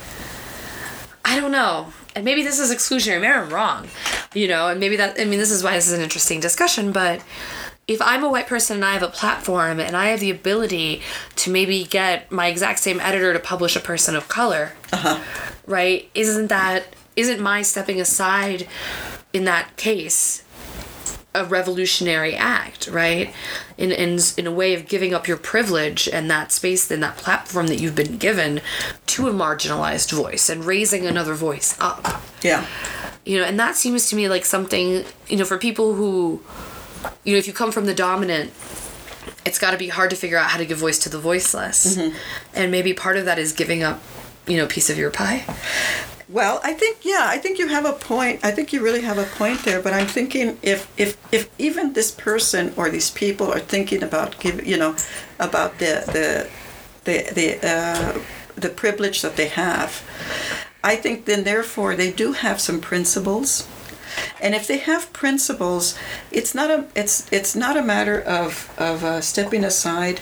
I don't know. And maybe this is exclusionary. Maybe I'm wrong. You know, and maybe that, I mean, this is why this is an interesting discussion, but if I'm a white person and I have a platform and I have the ability to maybe get my exact same editor to publish a person of color, uh-huh. right? Isn't that isn't my stepping aside in that case a revolutionary act, right? In in in a way of giving up your privilege and that space and that platform that you've been given to a marginalized voice and raising another voice up. Yeah. You know, and that seems to me like something, you know, for people who you know, if you come from the dominant it's got to be hard to figure out how to give voice to the voiceless. Mm-hmm. And maybe part of that is giving up, you know, a piece of your pie. Well, I think yeah, I think you have a point. I think you really have a point there. But I'm thinking if if if even this person or these people are thinking about give you know about the the the the uh, the privilege that they have, I think then therefore they do have some principles. And if they have principles, it's not a it's it's not a matter of of uh, stepping aside,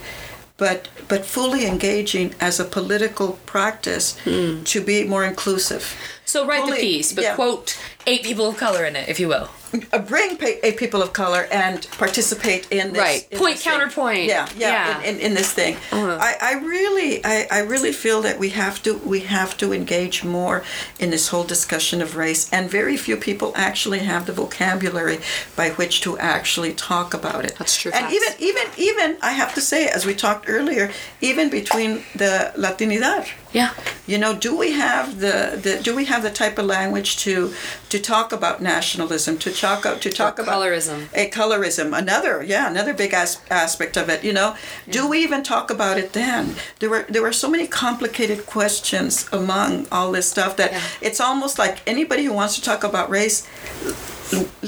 but but fully engaging as a political practice hmm. to be more inclusive. So write the piece, but yeah. quote eight people of color in it, if you will. Uh, bring a people of color and participate in this. Right. in Point, counterpoint. Yeah, yeah. Yeah. Uh-huh. In, in, in this thing, I, I really, I, I really feel that we have to, we have to engage more in this whole discussion of race, and very few people actually have the vocabulary by which to actually talk about it. That's true And facts. even, even, even, I have to say, as we talked earlier, even between the Latinidad. Yeah. You know, do we have the, the do we have the type of language to to talk about nationalism, to talk to talk about colorism. A colorism, another yeah, another big as- aspect of it. You know, do we even talk about it then? There were there were so many complicated questions among all this stuff that Yeah. it's almost like anybody who wants to talk about race,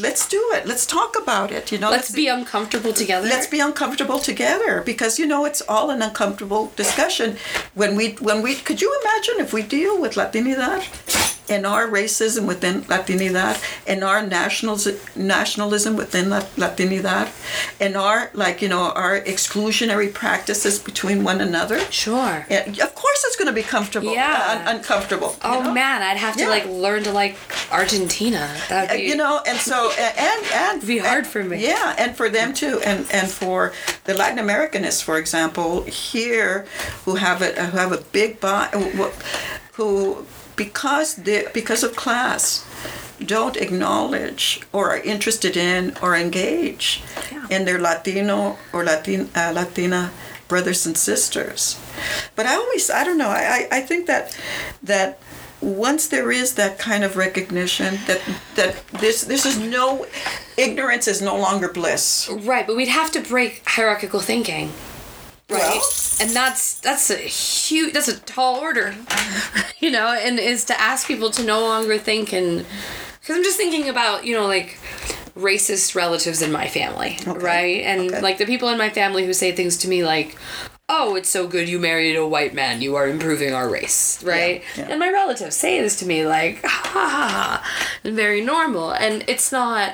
let's do it. Let's talk about it. You know, Let's be uncomfortable together. let's be uncomfortable together because you know it's all an uncomfortable discussion when we when we could you imagine if we deal with latinidad and our racism within latinidad and our nationals nationalism within La- latinidad and our like you know our exclusionary practices between one another Sure. yeah, of course it's going to be comfortable Yeah. uh, un- uncomfortable Oh know? man, I'd have to Yeah. like learn to like Argentina. That'd Uh, be you know and so *laughs* and and It'd be hard and- for me. yeah and for them too and and for the latin americanists for example here who have a who have a big body who because they because of class don't acknowledge or are interested in or engage in their latino or latin uh, latina brothers and sisters. But i always i don't know i i, I think that that once there is that kind of recognition that that this this is no ignorance is no longer bliss. Right, but we'd have to break hierarchical thinking. Right. Well- and that's that's a huge that's a tall order. *laughs* you know, and is to ask people to no longer think and cuz I'm just thinking about, you know, like racist relatives in my family, right? And Okay. like the people in my family who say things to me like Oh, it's so good you married a white man. You are improving our race, right? yeah. And my relatives say this to me like, ha ha, ha, and very normal. And it's not,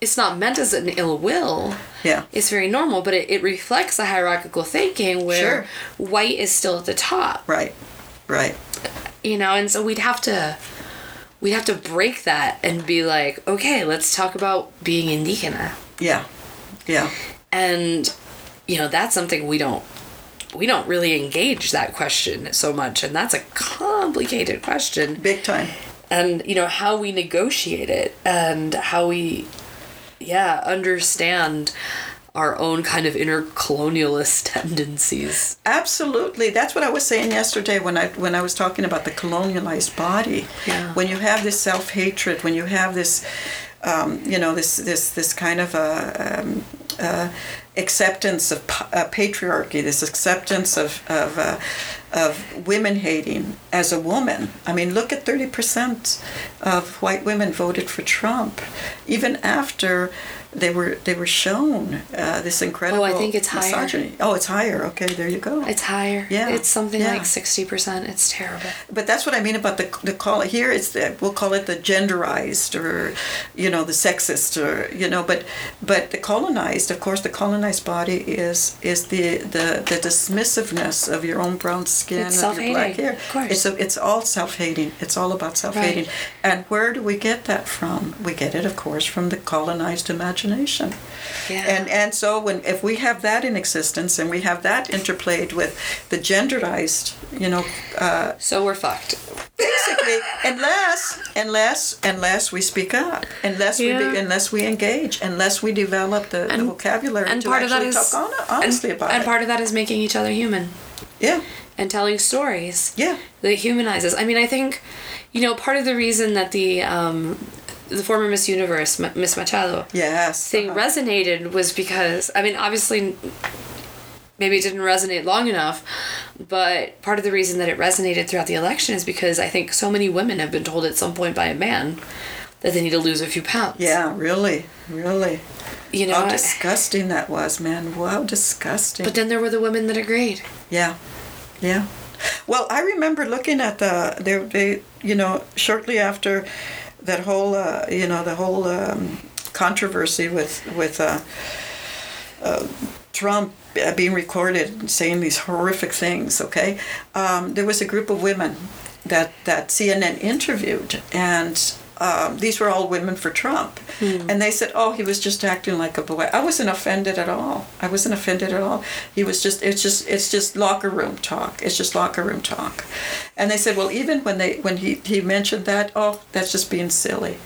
it's not meant as an ill will. Yeah. It's very normal, but it, it reflects a hierarchical thinking where Sure. white is still at the top, right. Right. You know, and so we'd have to we'd have to break that and be like, okay, let's talk about being indígena. yeah. Yeah. And you know, that's something we don't we don't really engage that question so much and that's a complicated question. Big time. And you know how we negotiate it and how we yeah understand our own kind of inner colonialist *laughs* tendencies Absolutely. That's what I was saying yesterday when I when I was talking about the colonialized body. Yeah. When you have this self hatred, when you have this, um, you know, this this this kind of a. Um, uh, acceptance of uh, patriarchy, this acceptance of of, uh, of women hating as a woman. I mean, look at thirty percent of white women voted for Trump, even after they were they were shown uh, this incredible. think it's higher. misogyny. Oh, it's higher. Okay, there you go. it's higher Yeah, it's something yeah. like 60% it's terrible But that's what I mean about the the call here. It's the we'll call it the genderized or, you know, the sexist or you know. But but the colonized, of course, the colonized body is is the the, the dismissiveness of your own brown skin, It's of your black self-hating, hair. of course. It's a, it's all self hating. It's all about self hating. Right. And where do we get that from? We get it, of course, from the colonized imagination. Yeah. And and so when if we have that in existence and we have that interplayed with the genderized, you know, uh, so we're fucked basically Unless, unless, unless we speak up, unless we, be, unless we engage, unless we develop the, the vocabulary and to part of that actually talk hon- honestly and, about and it. part of that is making each other human yeah, and telling stories yeah, that humanizes. I mean, I think, you know, part of the reason that the um, the former Miss Universe, Miss Machado, yes. thing uh-huh. resonated was because I mean, obviously, maybe it didn't resonate long enough, but part of the reason that it resonated throughout the election is because I think so many women have been told at some point by a man that they need to lose a few pounds. Yeah, really, really. you know. How disgusting that was, man. Wow, disgusting. but then there were the women that agreed. Yeah, yeah. Well, I remember looking at the they they you know shortly after that whole uh, you know the whole um, controversy with with uh, uh, Trump uh, being recorded saying these horrific things. Okay, um, there was a group of women that that CNN interviewed and. Um, these were all women for Trump. And they said, oh, he was just acting like a boy. I wasn't offended at all. I wasn't offended at all. He was just, it's just, it's just locker room talk. It's just locker room talk. And they said, well, even when they, when he, he mentioned that, oh, that's just being silly.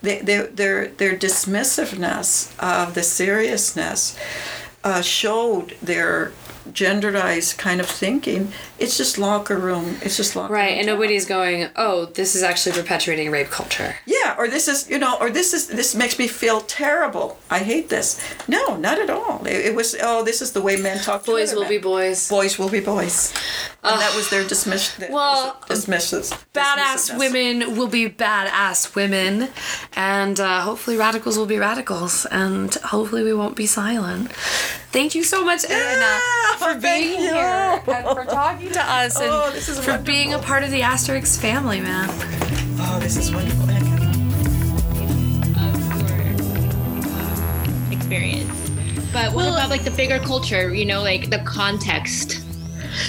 They, they, their, their dismissiveness of the seriousness uh, showed their genderized kind of thinking. It's just locker room. It's just locker Right, room and nobody's going, oh, this is actually perpetuating rape culture. Yeah, or this is you know, or this is this makes me feel terrible. I hate this. No, not at all. It, it was oh, this is the way men talk. to Boys will be boys. Boys will be boys, and that was their dismiss. that Well, dismisses. Badass women will be badass women, and uh, hopefully radicals will be radicals, and hopefully we won't be silent. Thank you so much, Anna, Yeah, for being here and for talking to us and Oh, this is for being a part of the Asterix family, man. Oh, this is wonderful. experience. But what about like the bigger culture, you know, like the context?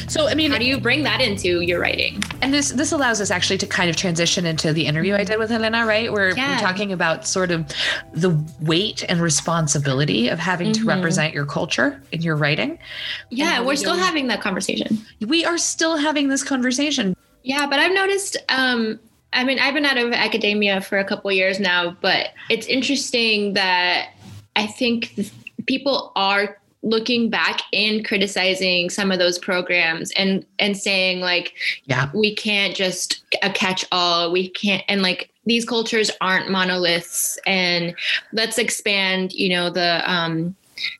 So I mean, How do you bring that into your writing? and this this allows us actually to kind of transition into the interview I did with Helena, right? Where Yeah. we're talking about sort of the weight and responsibility of having to represent your culture in your writing. Yeah, we're still having that conversation. We are still having this conversation. Yeah, but I've noticed. Um, I mean, I've been out of academia for a couple years now, but it's interesting that I think th- people are looking back and criticizing some of those programs and and saying like Yeah. we can't just a catch all we can't and like these cultures aren't monoliths. And let's expand you know the um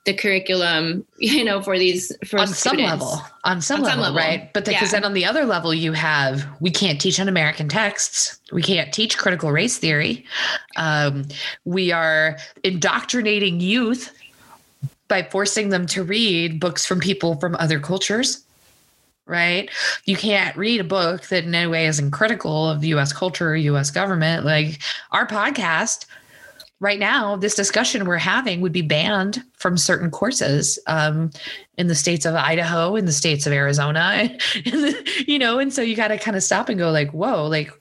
the curriculum *laughs* you know for these for on some level. On some, On level, some level. right? But because Yeah. then on the other level you have we can't teach on american texts. We can't teach critical race theory. Um, we are indoctrinating youth by forcing them to read books from people from other cultures right? You can't read a book that in any way isn't critical of us culture or us government. Like our podcast right now this discussion we're having would be banned from certain courses um, in the states of idaho in the states of arizona *laughs* you know and so you got to kind of stop and go like whoa like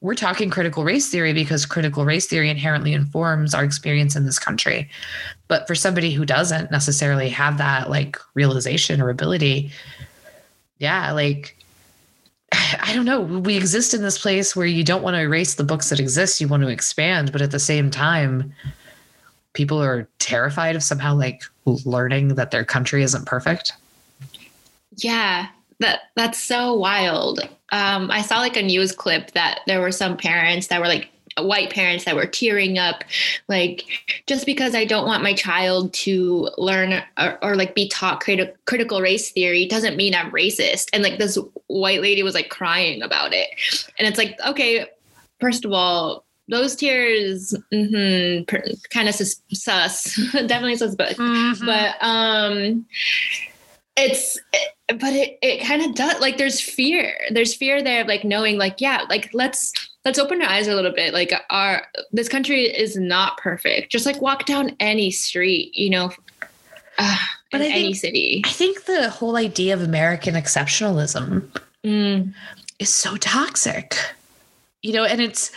we're talking critical race theory because critical race theory inherently informs our experience in this country but for somebody who doesn't necessarily have that like realization or ability yeah like *sighs* I don't know. We exist in this place where you don't want to erase the books that exist. You want to expand, but at the same time, people are terrified of somehow like learning that their country isn't perfect. Yeah, that that's so wild. Um, I saw like a news clip that there were some parents that were like white parents that were tearing up, like just because I don't want my child to learn or, or like be taught criti- critical race theory doesn't mean I'm racist. And like this white lady was like crying about it, and it's like okay, first of all. Those tears, mm-hmm, kind of sus, sus. *laughs* definitely suspect. But um, it's but it, it kind of does like there's fear. There's fear there of like knowing like yeah like let's let's open our eyes a little bit. Like our this country is not perfect. Just like walk down any street you know uh, But in I any think- city. I think the whole idea of American exceptionalism Mm, is so toxic. You know, and it's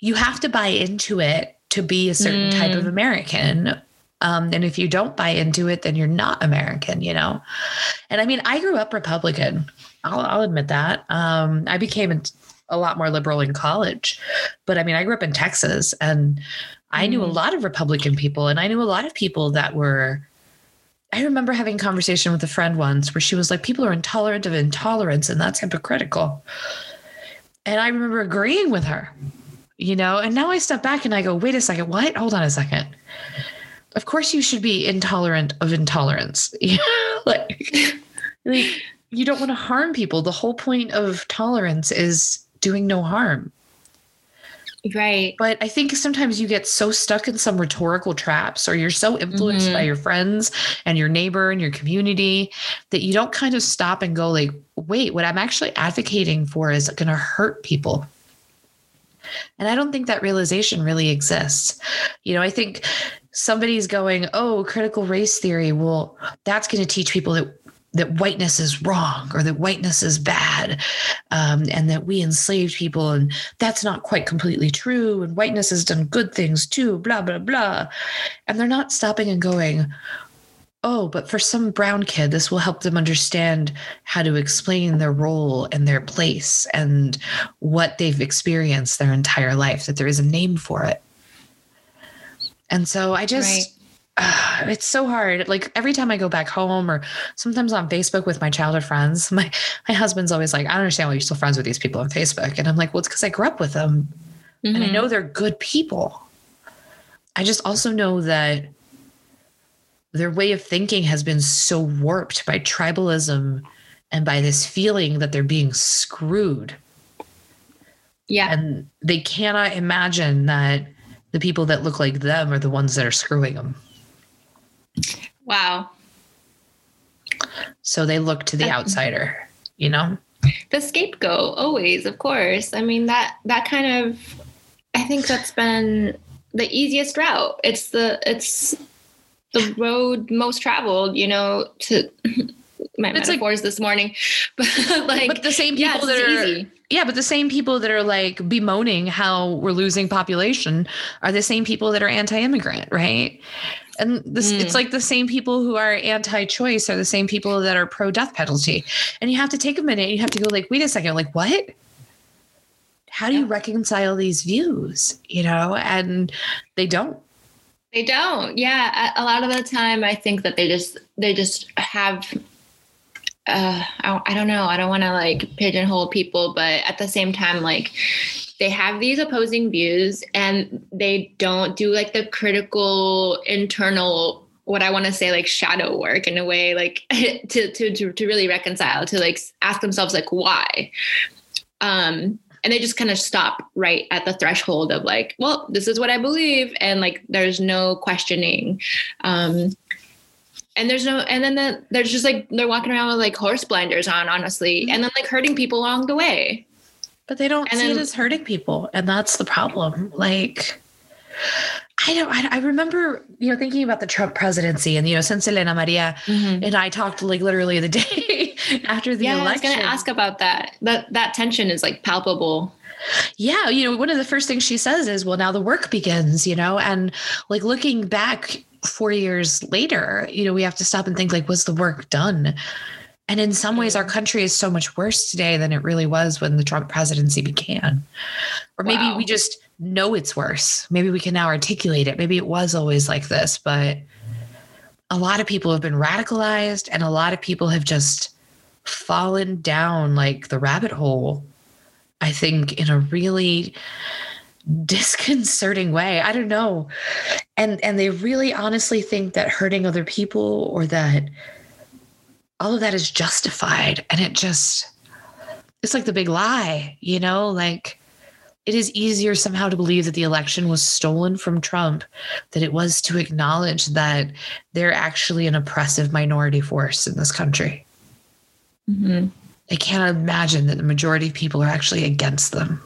you have to buy into it to be a certain type of American. Um, and if you don't buy into it, then you're not American, you know? And I mean, I grew up Republican. I'll, I'll admit that. Um, I became a lot more liberal in college. But I mean, I grew up in Texas and I knew a Mm. lot of Republican people and I knew a lot of people that were I remember having a conversation with a friend once where she was like, people are intolerant of intolerance and that's hypocritical. And I remember agreeing with her, you know, and now I step back and I go, wait a second, what? Hold on a second. Of course you should be intolerant of intolerance. *laughs* Like, like you don't want to harm people. The whole point of tolerance is doing no harm. Right. But I think sometimes you get so stuck in some rhetorical traps or you're so influenced Mhm. by your friends and your neighbor and your community that you don't kind of stop and go like, wait, what I'm actually advocating for is going to hurt people. And I don't think that realization really exists. You know, I think somebody's going, "Oh, critical race theory, well, that's going to teach people that that whiteness is wrong or that whiteness is bad um, and that we enslaved people and that's not quite completely true and whiteness has done good things too blah blah blah. And they're not stopping and going oh but for some brown kid this will help them understand how to explain their role and their place and what they've experienced their entire life that there is a name for it and so i just Right. uh, *sighs* it's so hard. Like every time I go back home or sometimes on Facebook with my childhood friends, *laughs* my, my husband's always like, I don't understand why you're still friends with these people on Facebook. And I'm like, well, it's because I grew up with them and I Mhm. know they're good people. I just also know that their way of thinking has been so warped by tribalism and by this feeling that they're being screwed. Yeah. And they cannot imagine that the people that look like them are the ones that are screwing them. Wow. So they look to the outsider, you know? the scapegoat always of course i mean that that kind of i think that's been the easiest route it's the it's the road most traveled you know to my It's like- metaphors this morning *laughs* but like but the same people that are easy. yeah, but the same people that are like bemoaning how we're losing population are the same people that are anti-immigrant, right? And this Mm. it's like the same people who are anti-choice are the same people that are pro-death penalty. And you have to take a minute, you have to go like, wait a second, like what? How do you reconcile these views? You know, and they don't. They don't. Yeah, a, a lot of the time, I think that they just they just have. Uh, I, I don't know. I don't want to like pigeonhole people, but at the same time, like they have these opposing views, and they don't do like the critical internal what I want to say like shadow work in a way like *laughs* to to to to really reconcile to like ask themselves like why. Um, and they just kind of stop right at the threshold of like well this is what i believe and like there's no questioning um and there's no and then the, there's just like they're walking around with like horse blinders on honestly mm-hmm. and then like hurting people along the way. But they don't And see it as hurting people, and that's the problem. Like, I don't. I, I remember, you know, thinking about the Trump presidency, and you know, since Elena Maria mm-hmm. and I talked like literally the day *laughs* after the election, yeah i was gonna ask about that. That that tension is like palpable Yeah, you know, one of the first things she says is, "Well, now the work begins," you know, and like looking back four years later, you know, we have to stop and think like, was the work done? And in some ways, our mm-hmm. country is so much worse today than it really was when the Trump presidency began. Or maybe Wow. we just know it's worse. Maybe we can now articulate it. Maybe it was always like this, but a lot of people have been radicalized and a lot of people have just fallen down like the rabbit hole. I think in a really disconcerting way. I don't know. And and they really honestly think that hurting other people or that all of that is justified and it just it's like the big lie, you know, like it is easier somehow to believe that the election was stolen from Trump than it was to acknowledge that they're actually an oppressive minority force in this country. mm-hmm. They can't imagine that the majority of people are actually against them.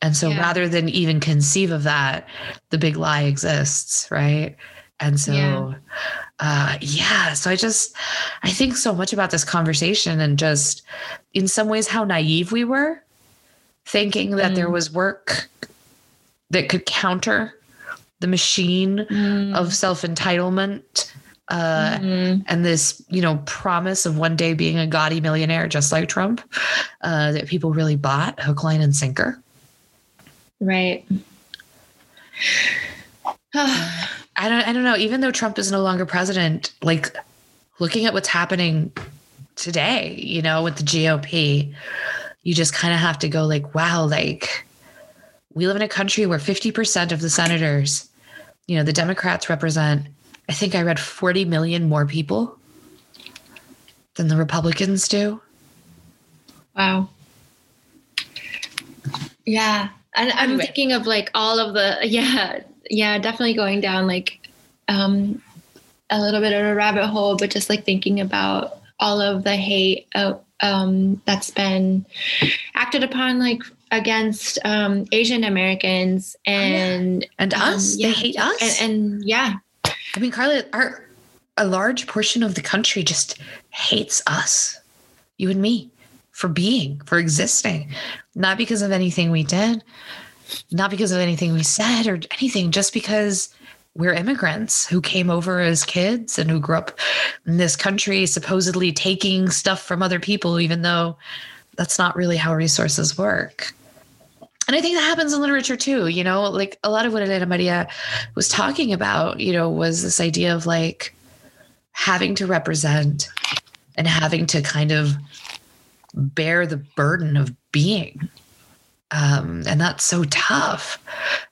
And so Yeah. rather than even conceive of that, the big lie exists, right? And so Yeah. uh yeah, so I just I think so much about this conversation and just in some ways how naive we were thinking that there Mm. was work that could counter the machine Mm. of self entitlement uh, Mhm. and this, you know, promise of one day being a gaudy millionaire just like Trump uh, that people really bought hook, line, and sinker. Right. *sighs* I don't I don't know. Even though Trump is no longer president, like looking at what's happening today, you know, with the GOP, you just kind of have to go like, wow, like we live in a country where 50% of the senators, you know, the Democrats represent, I think I read 40 million more people than the Republicans do. Wow. Yeah. And I'm Anyway. thinking of like all of the yeah, yeah, definitely going down like um a little bit of a rabbit hole, but just like thinking about all of the hate uh, um that's been acted upon like against um Asian Americans and And um, us, yeah, they hate us. And, and yeah, I mean, Carla, our a large portion of the country just hates us, you and me, for being, for existing, not because of anything we did, not because of anything we said or anything, just because we're immigrants who came over as kids and who grew up in this country, supposedly taking stuff from other people, even though that's not really how resources work. And I think that happens in literature too. You know, like a lot of what Elena Maria was talking about, you know, was this idea of like having to represent and having to kind of bear the burden of being. Um, and that's so tough.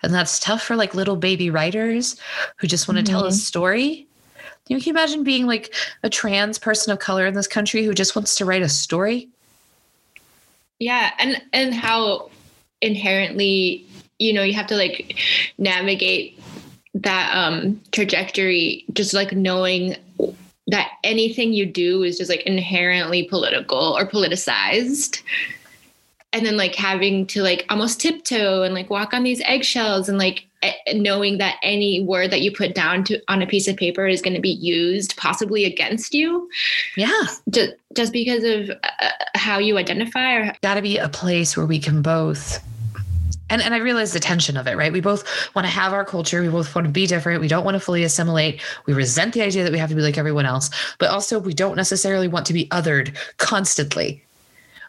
And that's tough for like little baby writers who just want to tell a story. You know, can you imagine being like a trans person of color in this country who just wants to write a story? Yeah, and and how inherently, you know, you have to like navigate that um trajectory just like knowing that anything you do is just like inherently political or politicized. And then like having to like almost tiptoe and like walk on these eggshells and like knowing that any word that you put down to on a piece of paper is going to be used possibly against you Yeah. just just because of uh, how you identify or got to be a place where we can both and and I realize the tension of it, right? We both want to have our culture, we both want to be different, we don't want to fully assimilate. We resent the idea that we have to be like everyone else, but also we don't necessarily want to be othered constantly.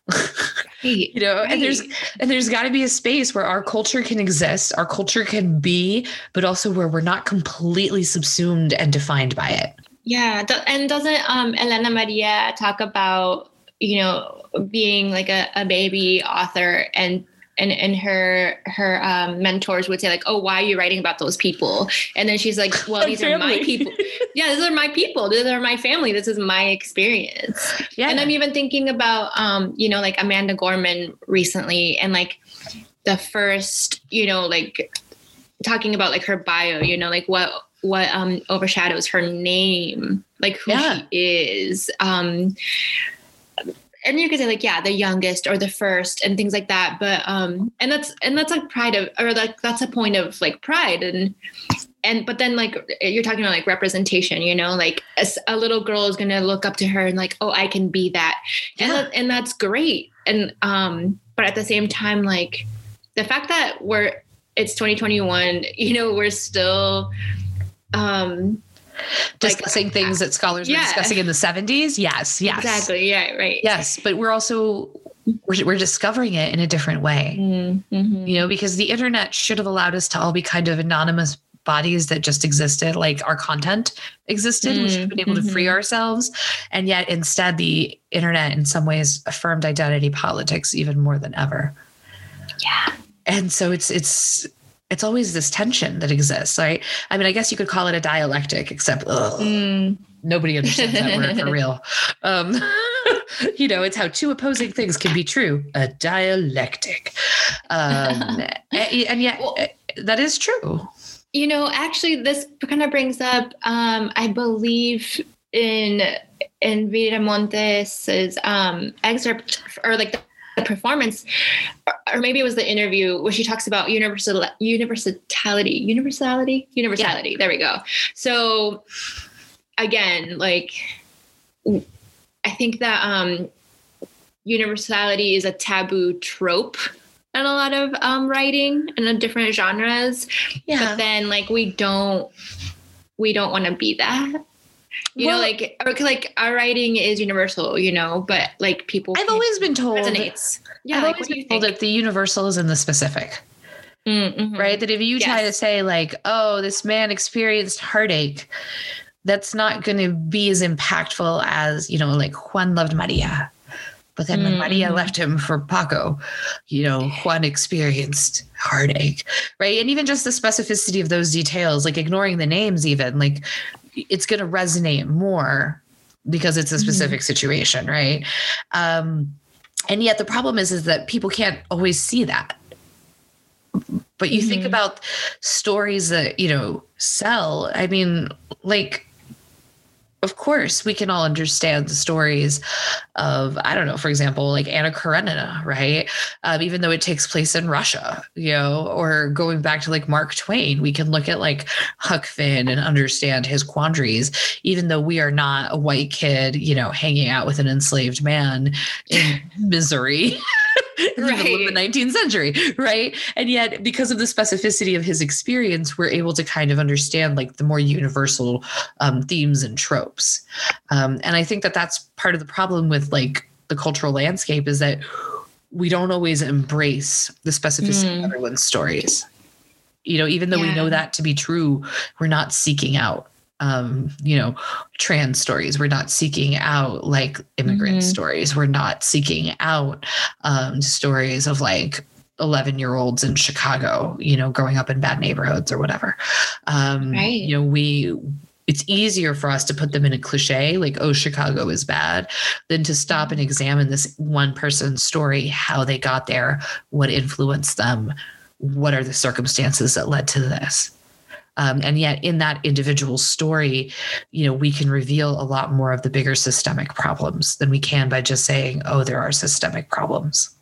*laughs* you know, and there's and there's got to be a space where our culture can exist, our culture can be, but also where we're not completely subsumed and defined by it. Yeah, and doesn't um Elena Maria talk about you know being like a, a baby author and and and her her um, mentors would say like, oh, why are you writing about those people? And then she's like, well, *laughs* these are my people. *laughs* yeah, these are my people. These are my family. This is my experience. Yeah. And I'm even thinking about um you know like Amanda Gorman recently and like the first you know like talking about like her bio you know like what what um overshadows her name like who Yeah. she is um and you could say like yeah the youngest or the first and things like that but um and that's and that's like pride of or like that's a point of like pride and and but then like you're talking about like representation you know like as a little girl is gonna look up to her and like oh i can be that. And that, and that's great. And um but at the same time like the fact that we're it's 2021 you know we're still um like- discussing things that scholars were discussing in the 70s. Yes, yes. exactly yeah right Yes, but we're also we're, we're discovering it in a different way. mm-hmm. You know, because the internet should have allowed us to all be kind of anonymous bodies that just existed, like our content existed. we should have been able to free Mhm. ourselves. And yet instead the internet in some ways affirmed identity politics even more than ever. Yeah. And so it's it's it's always this tension that exists, right? I mean, I guess you could call it a dialectic, except ugh, Mm. nobody understands that word for *laughs* real. Um, *laughs* you know, it's how two opposing things can be true. A dialectic, um, *laughs* a- and, yet eh, that is true. You know, actually, this kind of brings up, um, I believe, in in Viramontes's um, excerpt or like the, the performance, or, maybe it was the interview where she talks about universal universality, universality, universality. There we go. So again, like I think that um, universality is a taboo trope in a lot of um, writing and in different genres but then like we don't we don't want to be that You Well- know, like or like our writing is universal, you know, but like people I've always been told. resonates. Yeah, I've like, always been told that the universal is in the specific. Mm, mhm. right? That if you try to say, like, oh, this man experienced heartache, that's not going to be as impactful as, you know, like Juan loved Maria. But then when Maria Mhm. left him for Paco, you know, Juan experienced heartache, right? And even just the specificity of those details, like ignoring the names, even, like, it's going to resonate more because it's a specific situation, right? Um, and yet the problem is, is that people can't always see that but you think Mhm. about stories that you know sell i mean like of course we can all understand the stories of i don't know for example like anna karenina right? Um, even though it takes place in russia you know or going back to like mark twain we can look at like huck finn and understand his quandaries even though we are not a white kid you know hanging out with an enslaved man in *laughs* *laughs* misery *laughs* in the middle of the 19th century, right? And yet, because of the specificity of his experience, we're able to kind of understand like the more universal um, themes and tropes. Um, and I think that that's part of the problem with like the cultural landscape is that we don't always embrace the specificity of Mm. everyone's stories. You know, even though we know that to be true, we're not seeking out um you know trans stories we're not seeking out like immigrant Mhm. stories we're not seeking out um stories of like 11 year olds in chicago you know growing up in bad neighborhoods or whatever um Right. you know we it's easier for us to put them in a cliche like oh chicago is bad than to stop and examine this one person's story how they got there what influenced them what are the circumstances that led to this um, and yet in that individual story you know we can reveal a lot more of the bigger systemic problems than we can by just saying oh there are systemic problems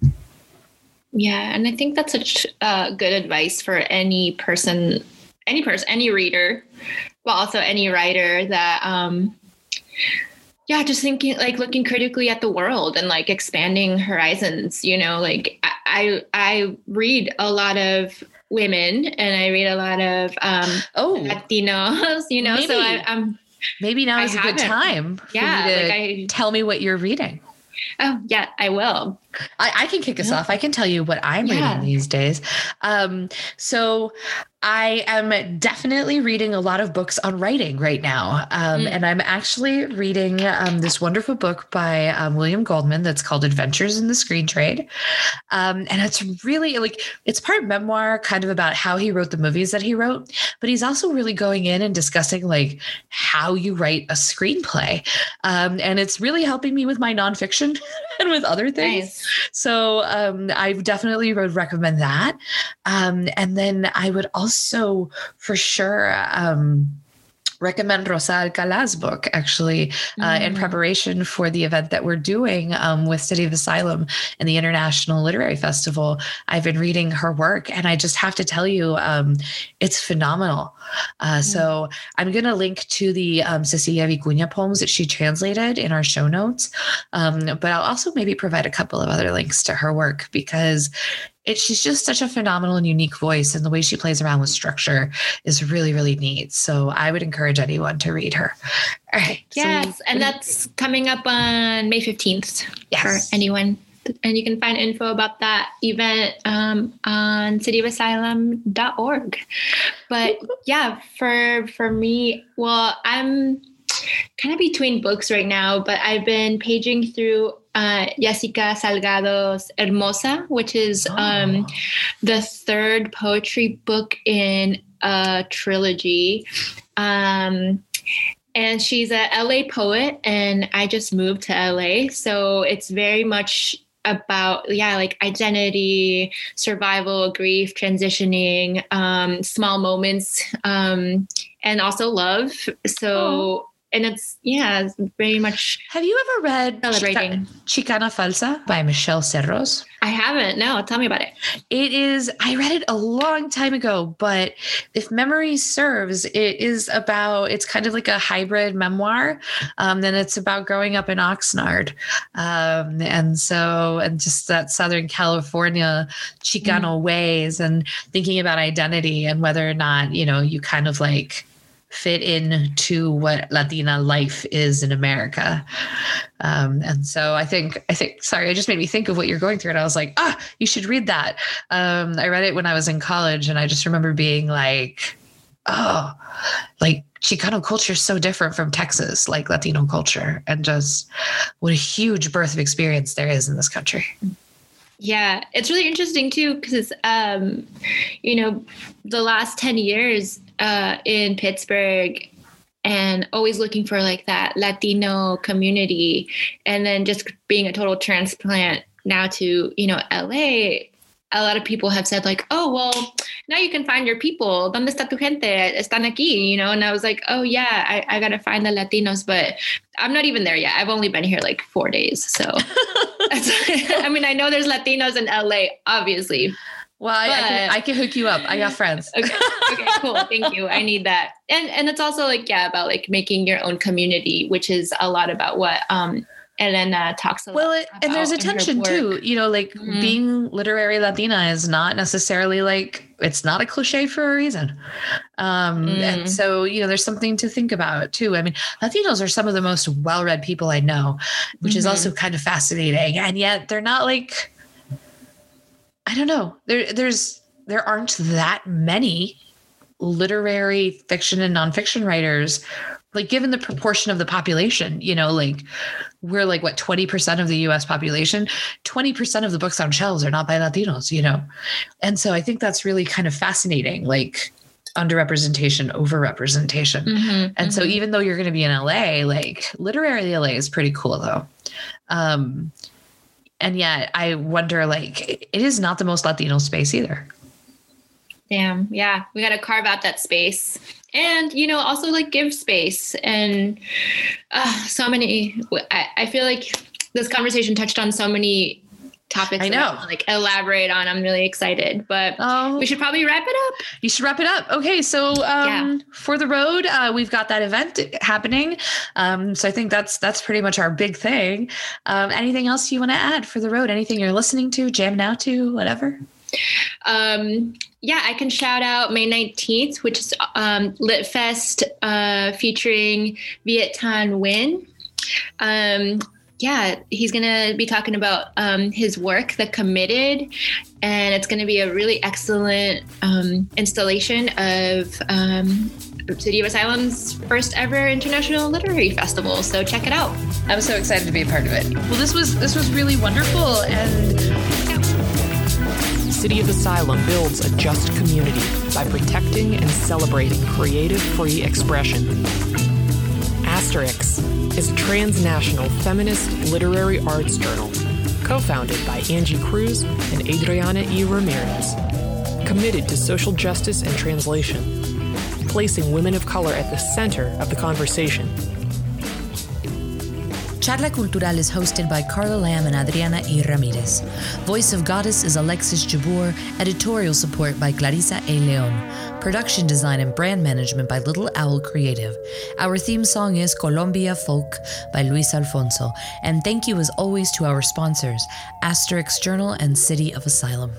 Yeah, and I think that's such uh, good advice for any person, any person, any reader, but also any writer that, um, yeah, just thinking like looking critically at the world and like expanding horizons. You know, like I I, I read a lot of women and I read a lot of um, oh Latinos. You know, so I, Maybe. I'm maybe now I is a good time for yeah, like I tell me what you're reading oh yeah I will. I, I can kick us Yeah. off. I can tell you what I'm Yeah. reading these days. Um, so I am definitely reading a lot of books on writing right now. Um, Mm. And I'm actually reading um, this wonderful book by um, William Goldman that's called Adventures in the Screen Trade. Um, and it's really like, it's part memoir, kind of about how he wrote the movies that he wrote, but he's also really going in and discussing like how you write a screenplay. Um, and it's really helping me with my nonfiction *laughs* *laughs* and with other things. Nice. So um, I definitely would recommend that. Um, and then I would also, for sure, um, recommend Rosa Alcala's book actually uh, in Mm. preparation for the event that we're doing um, with City of Asylum and the International Literary Festival. I've been reading her work, and I just have to tell you, um, it's phenomenal. Uh, So I'm going to link to the um, Cecilia Vicuña poems that she translated in our show notes, um, but I'll also maybe provide a couple of other links to her work because. It, she's just such a phenomenal and unique voice, and the way she plays around with structure is really, really neat. So I would encourage anyone to read her. All right. so Yes, and that's coming up on May 15th Yes. for anyone. And you can find info about that event um, on cityofasylum.org. But yeah, for for me, well, I'm kind of between books right now, but I've been paging through uh, Yesika Salgado's Hermosa, which is um, the third poetry book in a trilogy. Um, and she's a LA poet, and I just moved to LA. So it's very much about, yeah, like identity, survival, grief, transitioning, um, small moments, um, and also love. So, and it's, yeah, it's very much Have you ever read Celebrating. Chica- Chicana Falsa by Michele Serros? I haven't. No, tell me about it. It is, I read it a long time ago, but if memory serves, it is about, it's kind of like a hybrid memoir. Um, then it's about growing up in Oxnard. Um, and so, and just that Southern California Chicano ways and thinking about identity and whether or not, you know, you kind of like fit into what Latina life is in America. Um, and so I think, I think, sorry, it just made me think of what you're going through. And I was like, ah, you should read that. Um, I read it when I was in college and I just remember being like, oh, like Chicano culture is so different from Texas, like Latino culture, and just what a huge birth of experience there is in this country. Yeah, it's really interesting too because um, you know the last ten years uh, in Pittsburgh and always looking for like that Latino community, and then just being a total transplant now to you know LA a lot of people have said like, oh, well, now you can find your people. ¿Dónde está tu gente? Están aquí, you know? And I was like, oh yeah, I, I got to find the Latinos, but I'm not even there yet. I've only been here like four days. So, *laughs* *laughs* I mean, I know there's Latinos in LA, obviously. Well, I, I, can, I can hook you up. I got friends. okay. Okay. Cool. *laughs* Thank you. I need that. And and it's also like yeah about like making your own community, which is a lot about what um Elena talks a well, it, and there's a tension too. You know, like mm-hmm. being literary Latina is not necessarily like it's not a cliche for a reason. Um, mm. And so, you know, there's something to think about too. I mean, Latinos are some of the most well-read people I know, which mm-hmm. is also kind of fascinating. And yet, they're not like I don't know. There, there's there aren't that many literary fiction and nonfiction writers like given the proportion of the population you know like we're like what 20% of the US population 20% of the books on shelves are not by latinos you know and so i think that's really kind of fascinating like underrepresentation overrepresentation mm-hmm, and mm-hmm. so even though you're going to be in la like literary la is pretty cool though um and yet i wonder like it is not the most latino space either Damn. Yeah. We got to carve out that space and you know also like give space and uh, so many I, I feel like this conversation touched on so many topics I know. I like elaborate on. I'm really excited, but oh, we should probably wrap it up. You should wrap it up. Okay, so um, yeah. for the road, uh, we've got that event happening. Um, so I think that's that's pretty much our big thing. Um, anything else you want to add for the road? Anything you're listening to, jamming out to, whatever? Um, yeah, I can shout out May 19th, which is um, LitFest uh, featuring Viet Thanh Nguyen. Um, yeah, he's going to be talking about um, his work, The Committed, and it's going to be a really excellent um, installation of um, City of Asylum's first ever international literary festival. So check it out. I'm so excited to be a part of it. Well, this was this was really wonderful, and City of Asylum builds a just community by protecting and celebrating creative free expression. Aster(ix) is a transnational feminist literary arts journal co founded by Angie Cruz and Adriana E. Ramirez, committed to social justice and translation, placing women of color at the center of the conversation Charla Cultural is hosted by Carla Lamb and Adriana E. Ramirez. Voice of Goddess is Alexis Jabour, editorial support by Clarisa A. Leon, production design and brand management by Little Owl Creative. Our theme song is Colombia Folk by Luis Alfonso, and thank you as always to our sponsors, Aster(ix) Journal and City of Asylum.